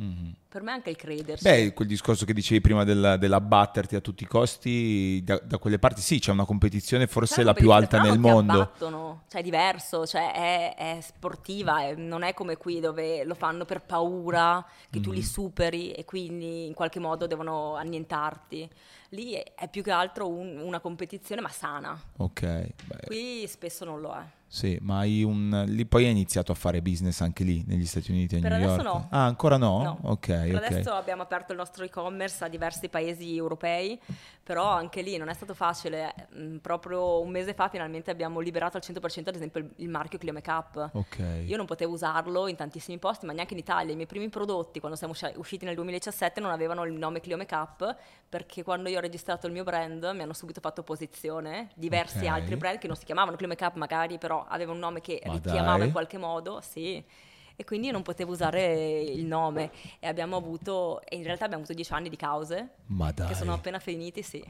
Mhm. per me anche il credersi. Beh, quel discorso che dicevi prima del- dell'abbatterti a tutti i costi, da, da quelle parti sì, c'è una competizione forse la più alta nel però non ti mondo. abbattono, cioè è diverso, cioè è, è sportiva, è- non è come qui dove lo fanno per paura che tu li Mhm. superi e quindi in qualche modo devono annientarti. Lì è, è più che altro un- una competizione ma sana, Ok, beh, qui spesso non lo è. Sì, ma hai un... lì poi hai iniziato a fare business anche lì, negli Stati Uniti, a Per New adesso York? no. Ah, ancora no? No. Ok, Per ok. adesso abbiamo aperto il nostro e-commerce a diversi paesi europei, però anche lì non è stato facile. Mm, Proprio un mese fa finalmente abbiamo liberato al 100% ad esempio il, marchio Clio Makeup. Ok. Io non potevo usarlo in tantissimi posti, ma neanche in Italia. I miei primi prodotti, quando siamo usci- usciti nel 2017, non avevano il nome Clio Makeup, perché quando io ho registrato il mio brand mi hanno subito fatto opposizione. Diversi altri brand che non si chiamavano Clio Makeup magari, però avevano un nome che Ma richiamava dai. in qualche modo, sì. E quindi io non potevo usare il nome. E abbiamo avuto, e in realtà abbiamo avuto dieci anni di cause, che sono appena finiti, sì.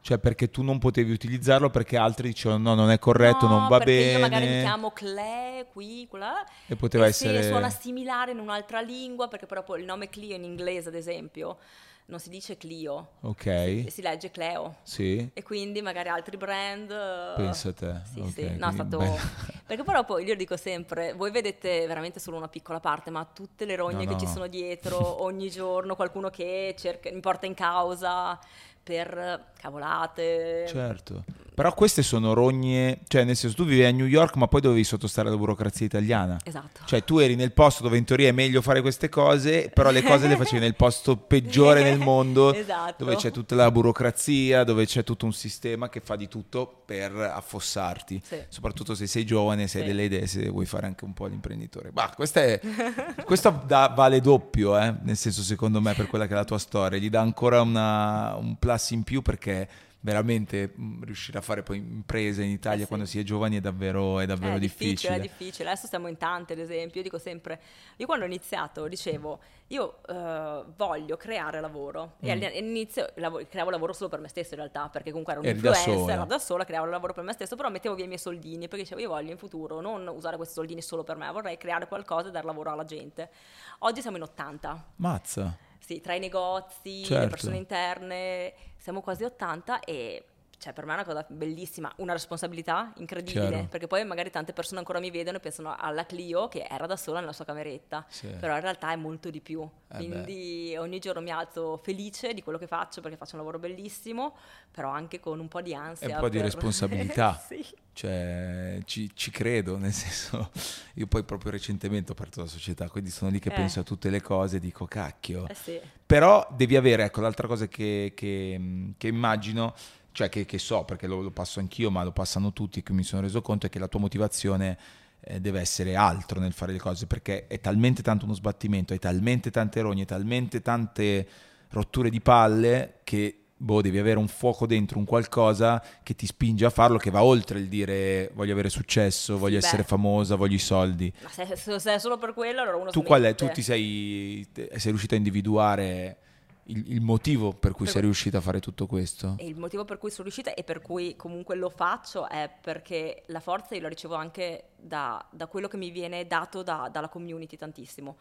Cioè perché tu non potevi utilizzarlo perché altri dicevano no, non è corretto, No, non va bene. io magari mi chiamo Cle, qui, quella. E poteva se essere- suona similare in un'altra lingua, perché proprio il nome Clio in inglese, ad esempio, non si dice Clio, Ok. si, si legge Cleo. Sì. E quindi magari altri brand... eh, Pensa te. Sì, Ok, sì, no, è stato... bello. *laughs* Perché però poi io dico sempre, voi vedete veramente solo una piccola parte, ma tutte le rogne No, che ci no. sono dietro, *laughs* ogni giorno qualcuno che cerca, mi porta in causa per cavolate. Certo. Però queste sono rogne, cioè nel senso tu vivi a New York ma poi dovevi sottostare alla burocrazia italiana. Esatto. Cioè tu eri nel posto dove in teoria è meglio fare queste cose, però le cose le facevi nel posto peggiore nel mondo, *laughs* Esatto. dove c'è tutta la burocrazia, dove c'è tutto un sistema che fa di tutto per affossarti. Sì. Soprattutto se sei giovane, se hai Sì. delle idee, se vuoi fare anche un po' l'imprenditore. Bah, questa è, *laughs* questo dà- vale doppio, eh, nel senso secondo me per quella che è la tua storia, gli dà ancora una- un plus in più perché veramente mh, riuscire a fare poi imprese in Italia sì. quando si è giovani è davvero, è davvero è difficile. difficile, è difficile. Adesso siamo in tante, ad esempio. Io dico sempre, io quando ho iniziato dicevo, io eh, voglio creare lavoro. E Mm. all'inizio lavo- creavo lavoro solo per me stesso in realtà, perché comunque ero Eri da un'influencer, sola. ero da sola, creavo lavoro per me stesso, però mettevo via i miei soldini, perché dicevo, io voglio in futuro non usare questi soldini solo per me, vorrei creare qualcosa e dar lavoro alla gente. Oggi siamo in 80. Mazza. Sì, tra i negozi, le Certo. persone interne, siamo quasi 80 e cioè, per me è una cosa bellissima, una responsabilità incredibile, Chiaro. perché poi magari tante persone ancora mi vedono e pensano alla Clio che era da sola nella sua cameretta, Sì. però in realtà è molto di più. Eh Quindi ogni giorno mi alzo felice di quello che faccio perché faccio un lavoro bellissimo, però anche con un po' di ansia. E un po' di per- responsabilità. *laughs* sì. Cioè, ci, ci credo, nel senso, *laughs* io poi proprio recentemente ho aperto la società, quindi sono lì che Eh. penso a tutte le cose e dico, cacchio. Eh sì. Però devi avere, ecco, l'altra cosa che, che- che immagino, cioè che, che so, perché lo, lo passo anch'io, ma lo passano tutti, che mi sono reso conto, è che la tua motivazione eh, deve essere altro nel fare le cose, perché è talmente tanto uno sbattimento, hai talmente tante rogne, talmente tante rotture di palle che... Boh, devi avere un fuoco dentro, un qualcosa che ti spinge a farlo, che va oltre il dire voglio avere successo, voglio beh. essere famosa, voglio i soldi. Ma se, se- è solo per quello, allora uno Tu qual è? Tu ti sei, sei riuscito a individuare il, il motivo per cui Per- sei riuscito a fare tutto questo? Il motivo per cui sono riuscita e per cui comunque lo faccio è perché la forza io la ricevo anche da, da quello che mi viene dato da- dalla community tantissimo.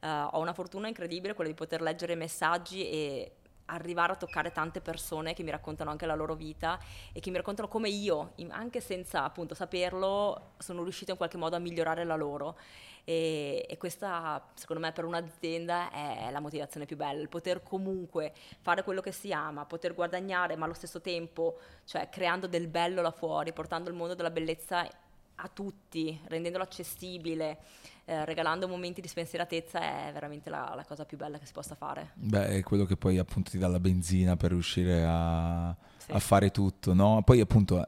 Eh, ho una fortuna incredibile, quella di poter leggere messaggi e arrivare a toccare tante persone che mi raccontano anche la loro vita e che mi raccontano come io, anche senza appunto saperlo, sono riuscita in qualche modo a migliorare la loro. E, e questa, secondo me, per un'azienda è la motivazione più bella, il poter comunque fare quello che si ama, poter guadagnare, ma allo stesso tempo, cioè creando del bello là fuori, portando il mondo della bellezza a tutti, rendendolo accessibile, eh, regalando momenti di spensieratezza è veramente la, la cosa più bella che si possa fare. Beh, è quello che poi appunto ti dà la benzina per riuscire a, Sì. a fare tutto, no? Poi appunto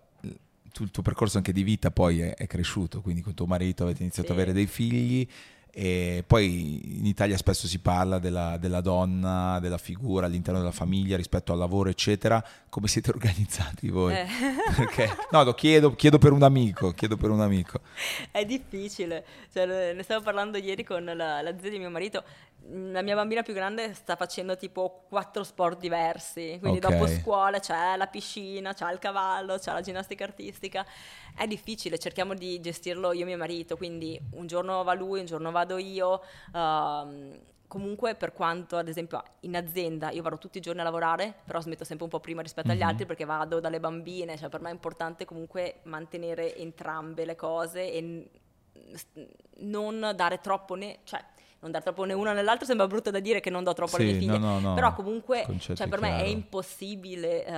tu- il tuo percorso anche di vita poi è, è cresciuto, quindi con tuo marito avete iniziato Sì. ad avere dei figli e poi in Italia spesso si parla della, della donna, della figura all'interno della famiglia rispetto al lavoro, eccetera. Come siete *laughs* organizzati voi? Eh. Perché? No, lo chiedo, chiedo per un amico, chiedo per un amico. È difficile, cioè, ne stavo parlando ieri con la, la zia di mio marito. La mia bambina più grande sta facendo tipo quattro sport diversi, quindi Ok. dopo scuola c'è la piscina, c'è il cavallo, c'è la ginnastica artistica. È difficile, cerchiamo di gestirlo io e mio marito, quindi un giorno va lui, un giorno vado io. ehm, comunque per quanto ad esempio in azienda io vado tutti i giorni a lavorare, però smetto sempre un po' prima rispetto agli Mhm. altri perché vado dalle bambine, cioè per me è importante comunque mantenere entrambe le cose e non dare troppo né, cioè non dare troppo né una né l'altra sembra brutto da dire che non do troppo alle Sì, mie figlie, no, no, no. però comunque cioè, per me è chiaro. impossibile, eh,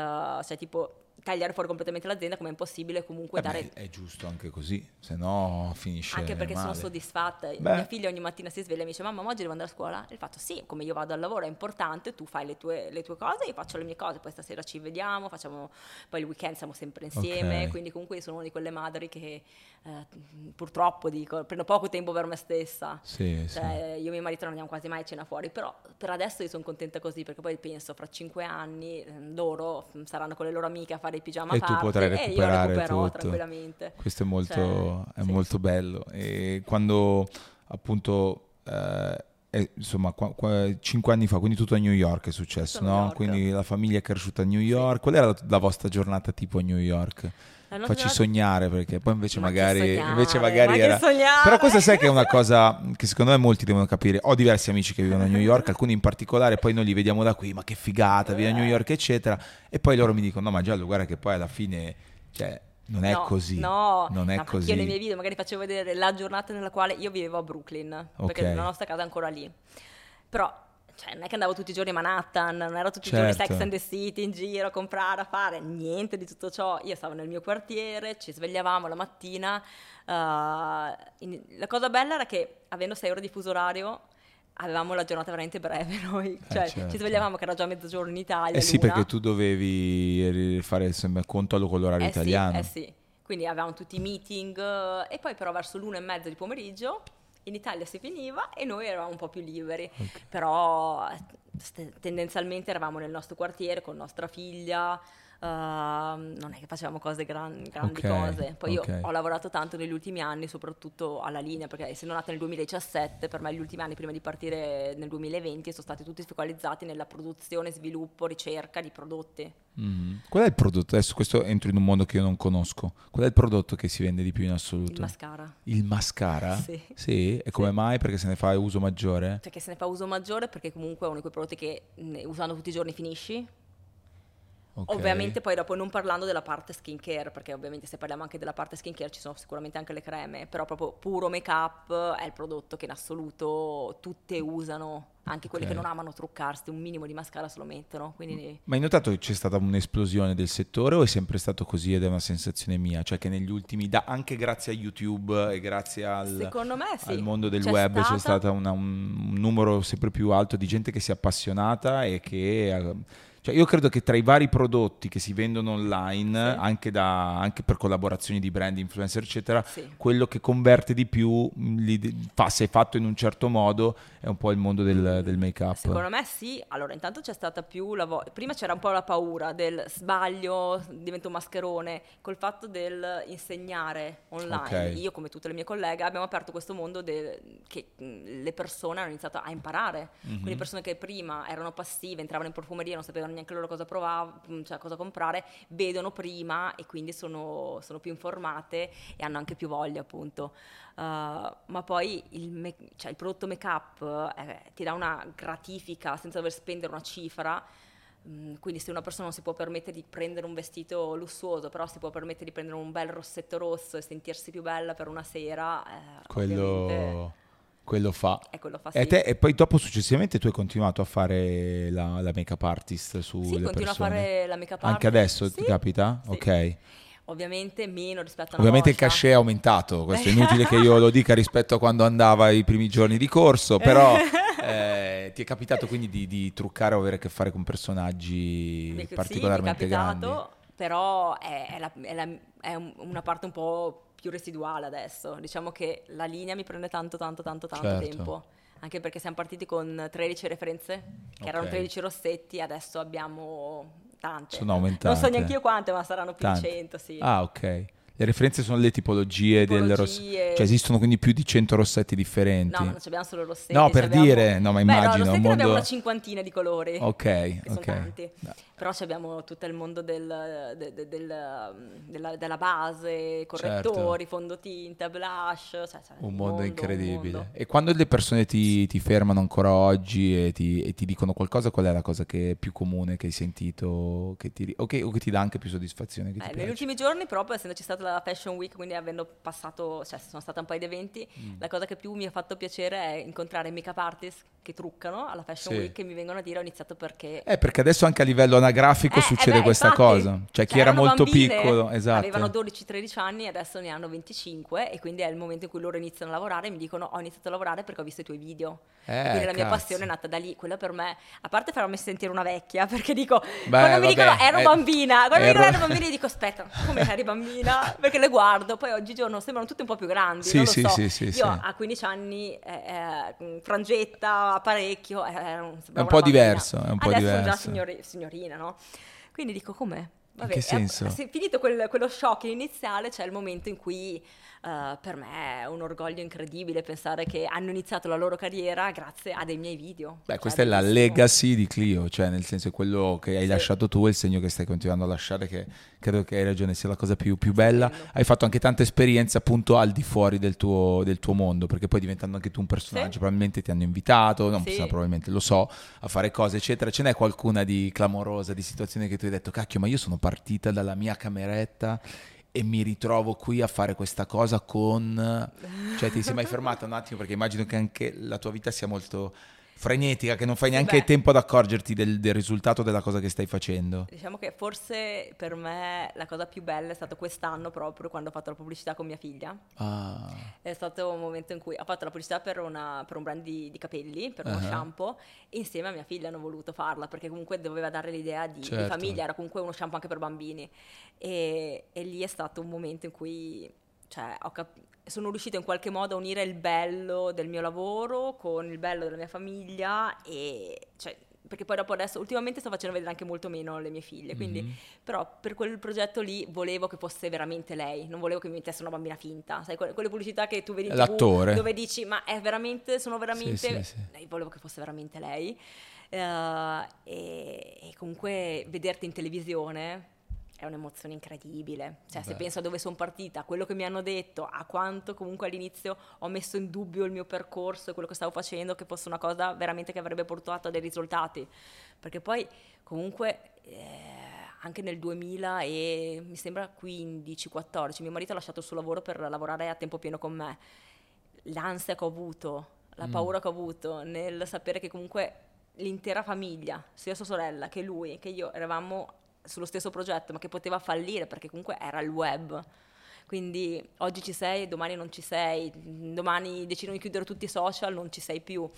cioè tipo tagliare fuori completamente l'azienda come è impossibile comunque Eh beh, dare è giusto anche così, se no finisce anche perché sono male. soddisfatta. Beh. Mia figlia ogni mattina si sveglia e mi dice: Mamma, ma oggi devo andare a scuola? E il fatto sì, come io vado al lavoro è importante, tu fai le tue, le tue cose, io faccio le mie cose, poi stasera ci vediamo, facciamo, poi il weekend siamo sempre insieme. Ok. Quindi, comunque, io sono una di quelle madri che eh, purtroppo dico, prendo poco tempo per me stessa. Sì, sì. Cioè, io e mio marito non andiamo quasi mai a cena fuori, però per adesso io sono contenta così perché poi penso fra cinque anni eh, loro mm, saranno con le loro amiche a fare i pigiama E tu potrai e io recuperare recupererò tutto. tranquillamente. Questo è molto, Cioè, è sì. molto bello. E quando appunto, eh, è- insomma, qua- qua- cinque anni fa, quindi tutto a New York è successo, Tutto no? Quindi la famiglia è cresciuta a New York. Qual era la, la vostra giornata tipo a New York? Facci sognare perché poi invece Ma magari, sognare, invece ma magari che era... Però questa sai che è una cosa che secondo me molti devono capire. Ho diversi amici che vivono a New York, alcuni in particolare, poi noi li vediamo da qui, ma che figata, vivi a New York, eccetera. E poi loro mi dicono, no ma Giallo, guarda che poi alla fine, cioè, non è No, così. No, non è no, perché così. Io nei miei video magari facevo vedere la giornata nella quale io vivevo a Brooklyn, perché Ok. la nostra casa è ancora lì. Però cioè, non è che andavo tutti i giorni a Manhattan, non ero tutti i giorni Certo. Sex and the City in giro a comprare, a fare, niente di tutto ciò. Io stavo nel mio quartiere, ci svegliavamo la mattina. eh, in- la cosa bella era che avendo sei ore di fuso orario avevamo la giornata veramente breve *laughs* noi, cioè certo. ci svegliavamo che era già mezzogiorno in Italia. Eh sì, l'una. perché tu dovevi fare sembra, conto con l'orario Eh italiano. Sì, eh sì. Quindi avevamo tutti i meeting eh, e poi però verso l'una e mezza di pomeriggio in Italia si finiva e noi eravamo un po' più liberi. Però eh, st- tendenzialmente eravamo nel nostro quartiere con nostra figlia, Ehm, non è che facevamo cose gran- grandi Ok, cose. Poi ok. io ho lavorato tanto negli ultimi anni, soprattutto alla linea, perché essendo nata nel 2017, per me gli ultimi anni prima di partire nel 2020 sono stati tutti focalizzati nella produzione, sviluppo, ricerca di prodotti. Mhm. Qual è il prodotto? Adesso questo entro in un mondo che io non conosco. Qual è il prodotto che si vende di più in assoluto? Il mascara. Il mascara? Sì. Sì? E come Sì. mai? Perché se ne fa uso maggiore? Perché se ne fa uso maggiore, perché comunque è uno di quei prodotti che mh, usando tutti i giorni finisci. Ok. Ovviamente poi dopo non parlando della parte skincare, perché ovviamente se parliamo anche della parte skincare ci sono sicuramente anche le creme, però proprio puro make up è il prodotto che in assoluto tutte usano, anche quelli Ok. che non amano truccarsi, un minimo di mascara se lo mettono, quindi Ma hai notato che c'è stata un'esplosione del settore o è sempre stato così ed è una sensazione mia? Cioè che negli ultimi, da- anche grazie a YouTube e grazie al, sì. al mondo del C'è web c'è stata- stato un, un numero sempre più alto di gente che si è appassionata e che... Cioè io credo che tra i vari prodotti che si vendono online, Sì. anche, da- anche per collaborazioni di brand, influencer, eccetera, Sì. quello che converte di più, mh, li- fa- se fatto in un certo modo, è un po' il mondo del, del make-up. Secondo me sì, allora intanto c'è stata più la voglia, prima c'era un po' la paura del sbaglio, divento un mascherone, col fatto del insegnare online. Ok. Io come tutte le mie colleghe abbiamo aperto questo mondo del- che mh, le persone hanno iniziato a imparare, Mhm. quindi persone che prima erano passive, entravano in profumeria, non sapevano neanche loro cosa provare, cioè cosa comprare, vedono prima e quindi sono, sono più informate e hanno anche più voglia appunto. Uh, ma poi il, me- cioè, il prodotto make up ti dà una gratifica senza dover spendere una cifra. Mm, Quindi se una persona non si può permettere di prendere un vestito lussuoso, però si può permettere di prendere un bel rossetto rosso e sentirsi più bella per una sera, eh, quello, quello fa. è quello fa E, sì. te- e poi dopo successivamente tu hai continuato a fare la, la make-up artist sulle Sì, continuo a persone? fare la make-up Anche artist. adesso ti Sì, capita? sì. Ok. Ovviamente meno rispetto a Ovviamente il volta. cachet è aumentato, questo è *laughs* inutile che io lo dica rispetto a quando andava ai primi giorni di corso, però *laughs* eh, ti è capitato quindi di, di truccare o avere a che fare con personaggi sì, particolarmente mi è grandi? capitato, però è, è la- è la- è un- una parte un po' più residuale adesso. Diciamo che la linea mi prende tanto, tanto, tanto, tanto Certo. tempo. Anche perché siamo partiti con 13 referenze, che erano Ok. 13 rossetti, adesso abbiamo tante. Sono aumentate. Non so neanche io quante, ma saranno più Tante. di 100, sì. Ah, ok. Le referenze sono le tipologie, del rosso. Tipologie. Cioè esistono quindi più di 100 rossetti differenti. No, ma non abbiamo solo rossetti. No, per abbiamo- dire, no, ma Beh, no, immagino, rossetti ne abbiamo mondo- una cinquantina di colori. Ok, che sono ok. tanti. No. Però ci abbiamo tutto il mondo del- de- de- del, della, della base, correttori, fondotinta, blush. Cioè, cioè, Un mondo incredibile. mondo. E quando le persone ti, ti fermano ancora oggi e ti, e ti dicono qualcosa, qual è la cosa che è più comune che hai sentito che ti, o, che, o che ti dà anche più soddisfazione? Che Eh, negli ultimi giorni, proprio essendoci stata la Fashion Week, quindi avendo passato, cioè sono stata un paio di eventi, Mm. la cosa che più mi ha fatto piacere è incontrare make-up artist che truccano alla Fashion Sì. Week e mi vengono a dire ho iniziato perché Eh, perché adesso anche a livello anagrafico Eh, succede eh beh, questa infatti, cosa. Cioè, chi era erano molto bambine, piccolo, esatto. Avevano 12-13 anni e adesso ne hanno 25 e quindi è il momento in cui loro iniziano a lavorare e mi dicono ho iniziato a lavorare perché ho visto i tuoi video. Eh, quindi la mia cazzo. passione è nata da lì. Quella per me, a parte farmi sentire una vecchia, *laughs* perché dico, Beh, quando mi vabbè, dicono ero eh, bambina, quando mi dicono ero- ero bambina dico aspetta, come eri bambina? *laughs* Perché le guardo, poi oggigiorno sembrano tutte un po' più grandi, Sì, non lo sì, so. sì, sì, Io sì. a 15 anni, eh, eh, frangetta, apparecchio, eh, ero- un po' bambina. diverso, è un po' Adesso sono già diverso. signori- signorina, no? Quindi dico com'è? Vabbè, che eh, senso? se- finito quel- quello shock iniziale, c'è il momento in cui eh, per me è un orgoglio incredibile pensare che hanno iniziato la loro carriera grazie a dei miei video. Beh, Cioè, questa è la legacy di Clio, cioè nel senso è quello che hai Sì. lasciato tu e il segno che stai continuando a lasciare, che credo che hai ragione sia la cosa più, più bella. Stupendo. Hai fatto anche tante esperienze appunto al di fuori del tuo, del tuo mondo, perché poi diventando anche tu un personaggio, Sì. probabilmente ti hanno invitato, non Sì. so, probabilmente lo so, a fare cose eccetera. Ce n'è qualcuna di clamorosa, di situazione che tu hai detto, cacchio, ma io sono partita dalla mia cameretta e mi ritrovo qui a fare questa cosa con... Cioè ti sei mai fermata un attimo? Perché immagino che anche la tua vita sia molto frenetica, che non fai neanche beh. tempo ad accorgerti del, del risultato della cosa che stai facendo. Diciamo che forse per me la cosa più bella è stato quest'anno proprio quando ho fatto la pubblicità con mia figlia. Ah, È stato un momento in cui ho fatto la pubblicità per, una- per un brand di, di capelli, per uno Ah. shampoo, e insieme a mia figlia hanno voluto farla perché comunque doveva dare l'idea di, di Certo. famiglia, era comunque uno shampoo anche per bambini. E, e lì è stato un momento in cui cioè, cap- sono riuscita in qualche modo a unire il bello del mio lavoro con il bello della mia famiglia e cioè, perché poi dopo adesso, ultimamente sto facendo vedere anche molto meno le mie figlie, quindi, Mhm. però per quel progetto lì volevo che fosse veramente lei, non volevo che mi mettesse una bambina finta, sai, que- quelle pubblicità che tu vedi in TV, dove dici, ma è veramente, sono veramente, sì, sì. Eh, volevo che fosse veramente lei, Eh, e, e comunque vederti in televisione è un'emozione incredibile. Cioè, se Beh. penso a dove sono partita, a quello che mi hanno detto, a quanto comunque all'inizio ho messo in dubbio il mio percorso e quello che stavo facendo, che fosse una cosa veramente che avrebbe portato a dei risultati. Perché poi, comunque, eh, anche nel 2000 e mi sembra 15-14, mio marito ha lasciato il suo lavoro per lavorare a tempo pieno con me. L'ansia che ho avuto, la Mm. paura che ho avuto nel sapere che comunque l'intera famiglia, sia sua sorella che lui, che io eravamo sullo stesso progetto, ma che poteva fallire perché comunque era il web. Quindi oggi ci sei, domani non ci sei, domani decidono di chiudere tutti i social, non ci sei più.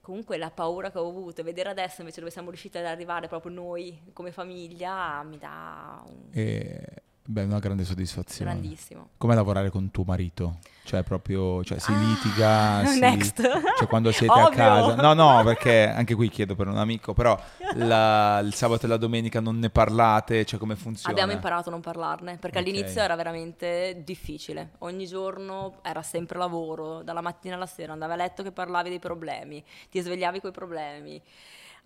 Comunque la paura che ho avuto e vedere adesso invece dove siamo riusciti ad arrivare proprio noi come famiglia mi dà un E, beh, una grande soddisfazione. grandissimo. Come lavorare con tuo marito? Cioè, proprio, cioè, si Ah, litiga, *laughs* si- next. cioè, quando siete a casa. No, no, perché anche qui chiedo per un amico, però *laughs* la- il sabato e la domenica non ne parlate, cioè come funziona? Abbiamo imparato a non parlarne perché Ok. all'inizio era veramente difficile. Ogni giorno era sempre lavoro, dalla mattina alla sera, andavi a letto che parlavi dei problemi, ti svegliavi coi problemi.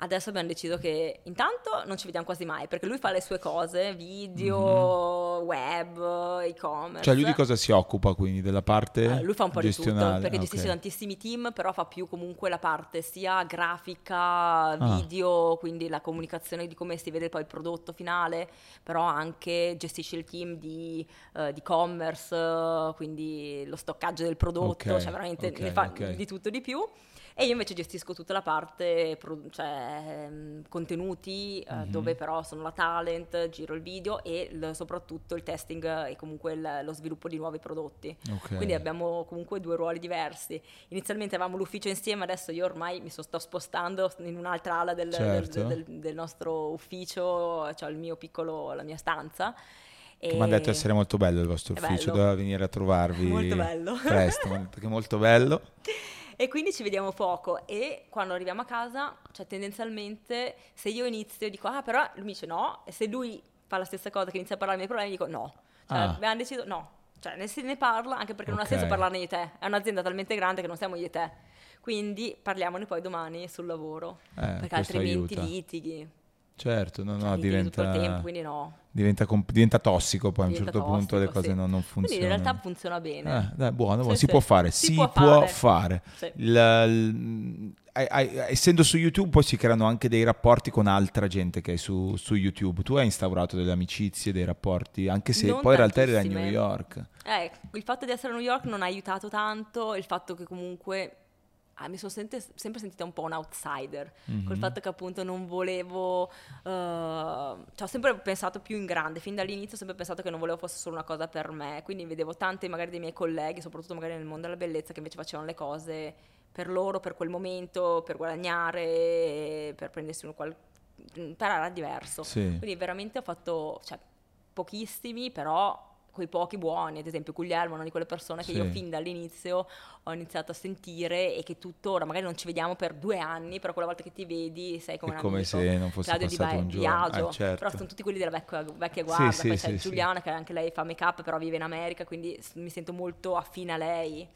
Adesso abbiamo deciso che intanto non ci vediamo quasi mai perché lui fa le sue cose, video, web, e-commerce. Cioè, lui di cosa si occupa quindi? Della parte Eh, lui fa un po' di tutto perché Ah, gestisce ok. tantissimi team, però fa più comunque la parte sia grafica, Ah. video, quindi la comunicazione di come si vede poi il prodotto finale, però anche gestisce il team di, eh, di commerce, quindi lo stoccaggio del prodotto, Ok, cioè veramente ok, ne fa di tutto di più. E io invece gestisco tutta la parte, pro- cioè ehm, contenuti, Mhm. dove però sono la talent, giro il video e il- soprattutto il testing e comunque il- lo sviluppo di nuovi prodotti. Ok. Quindi abbiamo comunque due ruoli diversi. Inizialmente avevamo l'ufficio insieme, adesso io ormai mi so- sto spostando in un'altra ala del, del- Certo. del- del nostro ufficio, cioè il mio piccolo, la mia stanza. Che mi hanno detto essere molto bello il vostro ufficio, bello. doveva venire a trovarvi Molto bello. presto, *laughs* che è molto bello. E quindi ci vediamo poco e quando arriviamo a casa, cioè tendenzialmente se io inizio dico ah però lui mi dice no e se lui fa la stessa cosa che inizia a parlare dei problemi dico no. Cioè Ah. abbiamo deciso no. Cioè ne se ne parla anche perché non ha senso parlarne di te, è un'azienda talmente grande che non siamo io e te. Quindi parliamone poi domani sul lavoro, Eh, perché altrimenti aiuta. litighi. Certo, no, Cioè, no, tutto diventa, tempo, quindi no. diventa, comp- diventa tossico poi a un Diventa certo punto le tossico, cose sì. non, non Quindi funzionano. in realtà funziona bene. Eh, dai, buono, buono, Sì, si sì. può fare, Si si, può può, fare. fare. Ai- essendo su YouTube poi si creano anche dei rapporti con altra gente che è su, su YouTube. Tu hai instaurato delle amicizie, dei rapporti, anche se Non poi in realtà eri a New. York. Eh, il fatto di essere a New York non ha aiutato tanto, il fatto che comunque mi sono sente- sempre sentita un po' un outsider, Mhm. col fatto che appunto non volevo, eh, cioè ho sempre pensato più in grande, fin dall'inizio ho sempre pensato che non volevo fosse solo una cosa per me, quindi vedevo tanti magari dei miei colleghi, soprattutto magari nel mondo della bellezza, che invece facevano le cose per loro, per quel momento, per guadagnare, per prendersi un qual- per era diverso. Sì. Quindi veramente ho fatto, cioè, pochissimi, però quei pochi buoni, ad esempio Guglielmo, una di quelle persone che Sì. io fin dall'inizio ho iniziato a sentire e che tuttora, magari non ci vediamo per due anni, però quella volta che ti vedi sei come È un come amico. se non fosse Claudio di, passato Ba- un di giorno. Eh, certo. però sono tutti quelli della vecchia, vecchia Sì, guarda, sì, poi sì, c'è. Giuliana che anche lei fa make up, però vive in America, quindi mi sento molto affine a lei.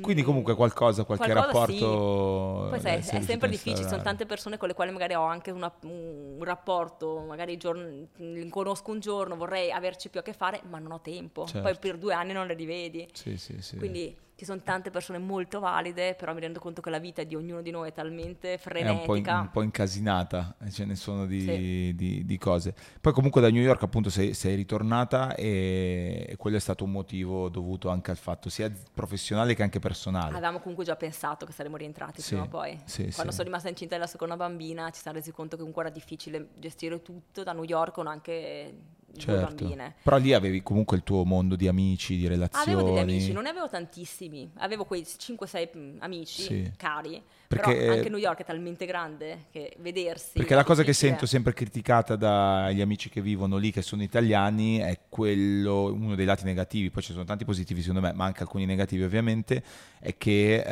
Quindi Mm, comunque qualcosa, qualche qualcosa sì. rapporto... Poi sai, eh, è sei riuscito sempre difficile, ci sono tante persone con le quali magari ho anche una- un rapporto, magari giorn- li conosco un giorno, vorrei averci più a che fare, ma non ho tempo. Poi Certo. per due anni non le rivedi. Sì, sì, sì. Quindi ci sono tante persone molto valide, però mi rendo conto che la vita di ognuno di noi è talmente è un po', in- frenetica. un po' incasinata, ce ne sono di, Sì. di- di cose. Poi comunque da New York appunto sei, sei ritornata e, e quello è stato un motivo dovuto anche al fatto sia professionale che anche personale. Avevamo comunque già pensato che saremmo rientrati Sì, prima o poi. sì, Quando sono rimasta incinta della seconda bambina ci siamo resi conto che comunque era difficile gestire tutto da New York con anche Certo. bambine. Però lì avevi comunque il tuo mondo di amici, di relazioni. Avevo degli amici, non ne avevo tantissimi, avevo quei 5-6 mm, amici Sì. cari, Perché- però anche New York è talmente grande che vedersi... Perché è la cosa che sento sempre criticata dagli amici che vivono lì, che sono italiani, è quello, uno dei lati negativi, poi ci sono tanti positivi secondo me, ma anche alcuni negativi ovviamente, è che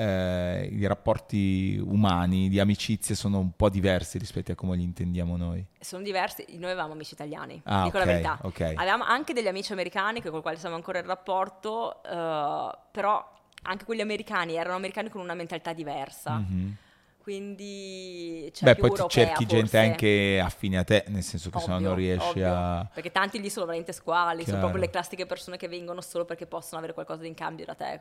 eh, i rapporti umani di amicizia sono un po' diversi rispetto a come li intendiamo noi. Sono diversi, noi avevamo amici italiani, Ah, dico ok, la verità. ok. Avevamo anche degli amici americani con i quali siamo ancora in rapporto, eh, però anche quelli americani erano americani con una mentalità diversa. Mhm. Quindi c'è Beh, poi ti europea, cerchi forse. gente anche affine a te, nel senso che se no Ovvio, non riesci ovvio. a... Perché tanti lì sono veramente squali, sono Chiaro. proprio le classiche persone che vengono solo perché possono avere qualcosa in cambio da te.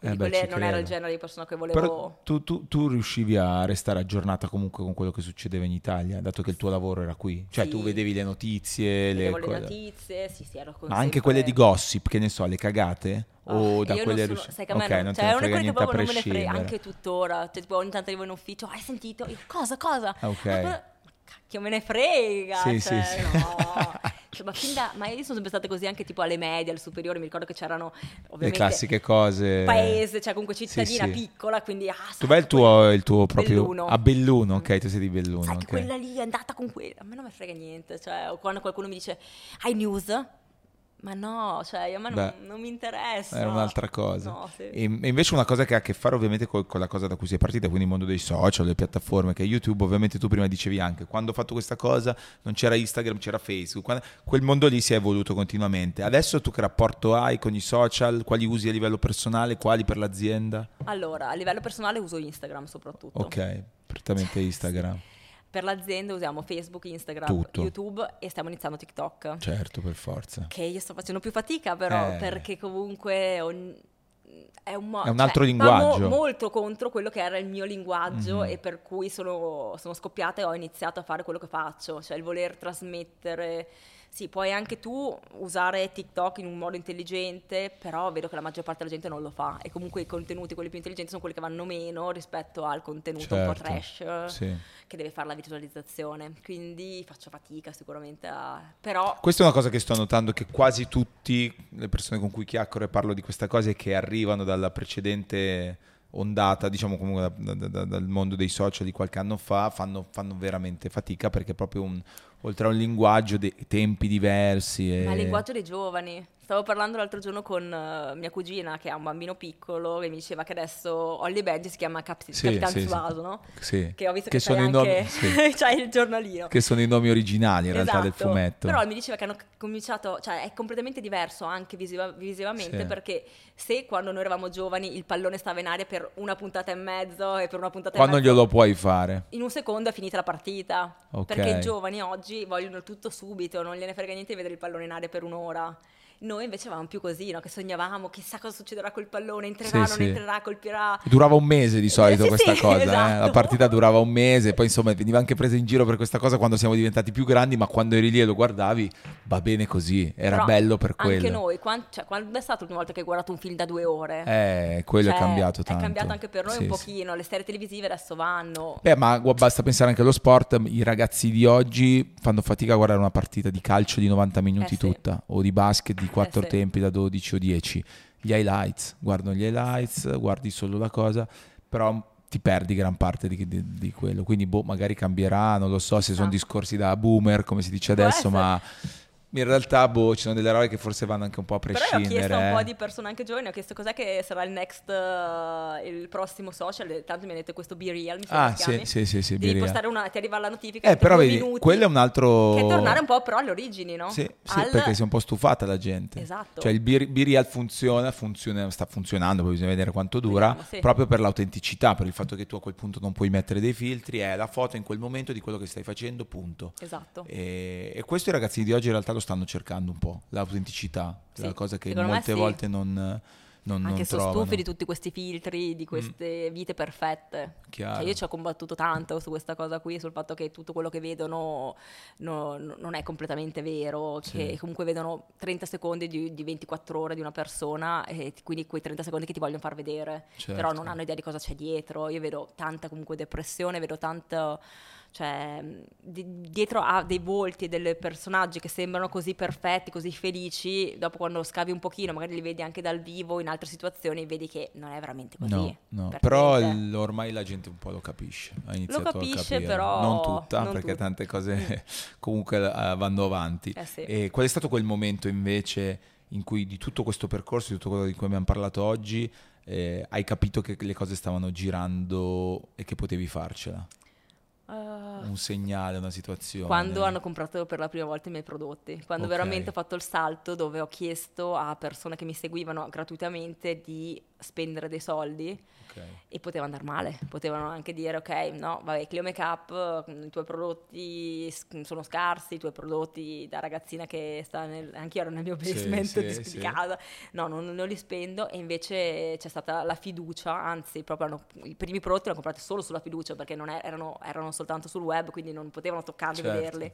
Quindi Eh beh, non era il credo. genere di persona che volevo... Però tu, tu- tu riuscivi a restare aggiornata comunque con quello che succedeva in Italia, dato che il tuo lavoro era qui. Cioè Sì. tu vedevi le notizie, le Vedevo le cose- notizie, sì sì, ero Ma anche quelle di gossip, che ne so, le cagate? Ah, o da quelle non sono, riusci- sai che a me Ok, non, non cioè, una frega niente a proprio non me ne frega, prescindere. anche tuttora. Cioè, tipo, ogni tanto arrivo in ufficio, hai sentito? Io, cosa, cosa? Ah, ok. Ma cacchio me ne frega, Sì, cioè, sì, sì. no. *laughs* Cioè, ma, fin da, ma io sono sempre state così anche tipo alle medie, alle superiori, mi ricordo che c'erano Le classiche cose. paese, cioè comunque cittadina sì. piccola, quindi ah, sai, Dov'è il tuo, il tuo proprio... Belluno. A Belluno, ok, tu sei di Belluno. Sai che ok. quella lì è andata con quella, a me non mi frega niente, cioè, o quando qualcuno mi dice hai news? Ma no, cioè, a me non, Beh, non mi interessa. Era un'altra cosa. No, sì. E e invece una cosa che ha a che fare ovviamente col- con, la cosa da cui sei partita, quindi il mondo dei social, le piattaforme, che è YouTube, ovviamente tu prima dicevi anche, quando ho fatto questa cosa non c'era Instagram, c'era Facebook, Quando- quel mondo lì si è evoluto continuamente. Adesso tu che rapporto hai con i social, quali usi a livello personale, quali per l'azienda? Allora, a livello personale uso Instagram soprattutto. Ok, prettamente Instagram, *laughs* Per l'azienda usiamo Facebook, Instagram, Tutto. YouTube e stiamo iniziando TikTok. certo, per forza. Che io sto facendo più fatica però Eh. perché comunque ogni- è un, mo- È un altro cioè, va linguaggio. mo- molto contro quello che era il mio linguaggio Mhm. e per cui sono, sono scoppiata e ho iniziato a fare quello che faccio, cioè il voler trasmettere. Sì, puoi anche tu usare TikTok in un modo intelligente, però vedo che la maggior parte della gente non lo fa e comunque i contenuti, quelli più intelligenti, sono quelli che vanno meno rispetto al contenuto un po' Certo, trash sì. che deve fare la visualizzazione. Quindi faccio fatica sicuramente a... però Questa è una cosa che sto notando che quasi tutte le persone con cui chiacchiero e parlo di questa cosa e che arrivano dalla precedente ondata, diciamo comunque da- da- da- dal mondo dei social di qualche anno fa, fanno, fanno veramente fatica perché è proprio un, oltre a un linguaggio, dei tempi diversi. E... Ma il linguaggio dei giovani. Stavo parlando l'altro giorno con eh, mia cugina che ha un bambino piccolo e mi diceva che adesso Holly Benji si chiama Cap- Sì, Capitan sì. Suaso, no? Sì. Che ho visto Che che, sono i nomi- anche *laughs* c'hai il giornalino. Che sono i nomi originali in realtà del Esatto. fumetto. Però mi diceva che hanno cominciato, cioè è completamente diverso anche visiva- visivamente perché se quando noi eravamo giovani il pallone stava in aria per una puntata e mezzo e per una puntata Quando e mezzo glielo puoi fare? in un secondo è finita la partita. Ok. Perché i giovani oggi vogliono tutto subito, non gliene frega niente di vedere il pallone in aria per un'ora. Noi invece avevamo più così, no? che sognavamo chissà cosa succederà col pallone, entrerà, Sì, non sì. entrerà, colpirà. Durava un mese di solito Sì, questa sì, cosa, eh. esatto. la partita durava un mese, poi insomma veniva anche presa in giro per questa cosa quando siamo diventati più grandi, ma quando eri lì e lo guardavi va bene così, era Però bello per quello. Anche noi, quan- cioè, quando è stata l'ultima volta che hai guardato un film da due ore? Eh, quello Cioè, è cambiato tanto. È cambiato anche per noi un pochino, le serie televisive adesso vanno. Beh, ma basta pensare anche allo sport, i ragazzi di oggi fanno fatica a guardare una partita di calcio di 90 minuti Eh tutta, o di basket di quattro sì. tempi da 12 o 10. Gli highlights, guardano gli highlights, guardi solo la cosa, però ti perdi gran parte di, di- di quello. Quindi, boh, magari cambierà, non lo so se sono Ah. discorsi da boomer, come si dice adesso, ma in realtà, boh, ci sono delle robe che forse vanno anche un po' a Però io ho prescindere. chiesto a un po' eh. di persone anche giovani, ho chiesto cos'è che sarà il next, eh, il prossimo social, tanto mi hanno detto questo Be Real, mi sembra Ah, sì, chiami. sì, sì, sì, Be Devi Real. postare una, ti arriva la notifica Eh, però vedi, minuti, quello è un altro... Che è tornare un po' però alle origini, no? Sì, sì, Al- perché si è un po' stufata la gente. Esatto. Cioè il Be- Be Real funziona, funziona, sta funzionando, poi bisogna vedere quanto dura, Vediamo, sì. proprio per l'autenticità, per il fatto che tu a quel punto non puoi mettere dei filtri, è la foto in quel momento di quello che stai facendo, punto. Esatto. E, e questo i ragazzi di oggi in realtà lo stanno cercando un po', l'autenticità, Sì, la cosa che secondo molte sì. volte non, non, Anche non sono trovano. stufi di tutti questi filtri, di queste vite perfette. Cioè io ci ho combattuto tanto su questa cosa qui, sul fatto che tutto quello che vedono no- no- non è completamente vero, Sì. che comunque vedono 30 secondi di, di 24 ore di una persona e quindi quei 30 secondi che ti vogliono far vedere, Certo. però non hanno idea di cosa c'è dietro. Io vedo tanta comunque depressione, vedo tanto, cioè di- dietro a dei volti e dei personaggi che sembrano così perfetti, così felici, dopo quando scavi un pochino, magari li vedi anche dal vivo in altre situazioni, vedi che non è veramente così. No, no. per però il- ormai la gente un po' lo capisce. Ha iniziato capisce, a capire. però non tutta, non perché tutta. tante cose *laughs* comunque eh, vanno avanti. Eh sì. E qual è stato quel momento invece in cui di tutto questo percorso, di tutto quello di cui abbiamo parlato oggi, eh, hai capito che le cose stavano girando e che potevi farcela? Ah. Un segnale, una situazione. Quando hanno comprato per la prima volta i miei prodotti, quando Ok. veramente ho fatto il salto dove ho chiesto a persone che mi seguivano gratuitamente di spendere dei soldi Ok. e poteva andare male, potevano anche dire ok, no, vabbè, Clio Makeup, mm, i tuoi prodotti s- sono scarsi, i tuoi prodotti da ragazzina che sta nel, anche io ero nel mio Sì, basement sì, di, di sì. casa, no, non, non li spendo e invece c'è stata la fiducia, anzi proprio hanno- i primi prodotti li ho comprati solo sulla fiducia perché non è- erano, erano soltanto sul web, quindi non potevano toccarli Certo. vederli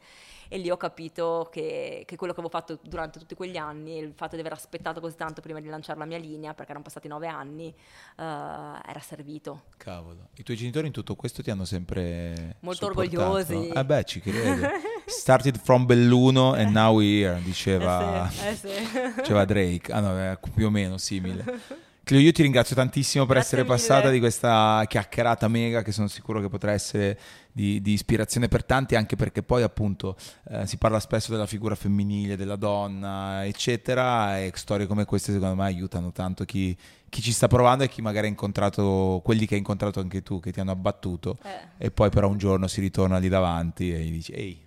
e lì ho capito che, che quello che avevo fatto durante tutti quegli anni, il fatto di aver aspettato così tanto prima di lanciare la mia linea, perché erano passati nove anni, eh, era servito. Cavolo, i tuoi genitori in tutto questo ti hanno sempre Molto supportato? orgogliosi. Eh beh, ci credo. *laughs* Started from Belluno and now we're here, diceva, Eh sì, eh sì. diceva Drake. Ah no, è più o meno simile. *laughs* Clio, io ti ringrazio tantissimo per Grazie essere mille. passata di questa chiacchierata mega che sono sicuro che potrà essere di, di ispirazione per tanti, anche perché poi appunto eh, si parla spesso della figura femminile, della donna, eccetera, e storie come queste secondo me aiutano tanto chi, chi ci sta provando e chi magari ha incontrato, quelli che hai incontrato anche tu, che ti hanno abbattuto, Eh, e poi però un giorno si ritorna lì davanti e gli dici, ehi,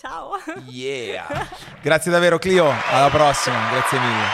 Ciao. yeah! Grazie davvero Clio, alla prossima, grazie mille.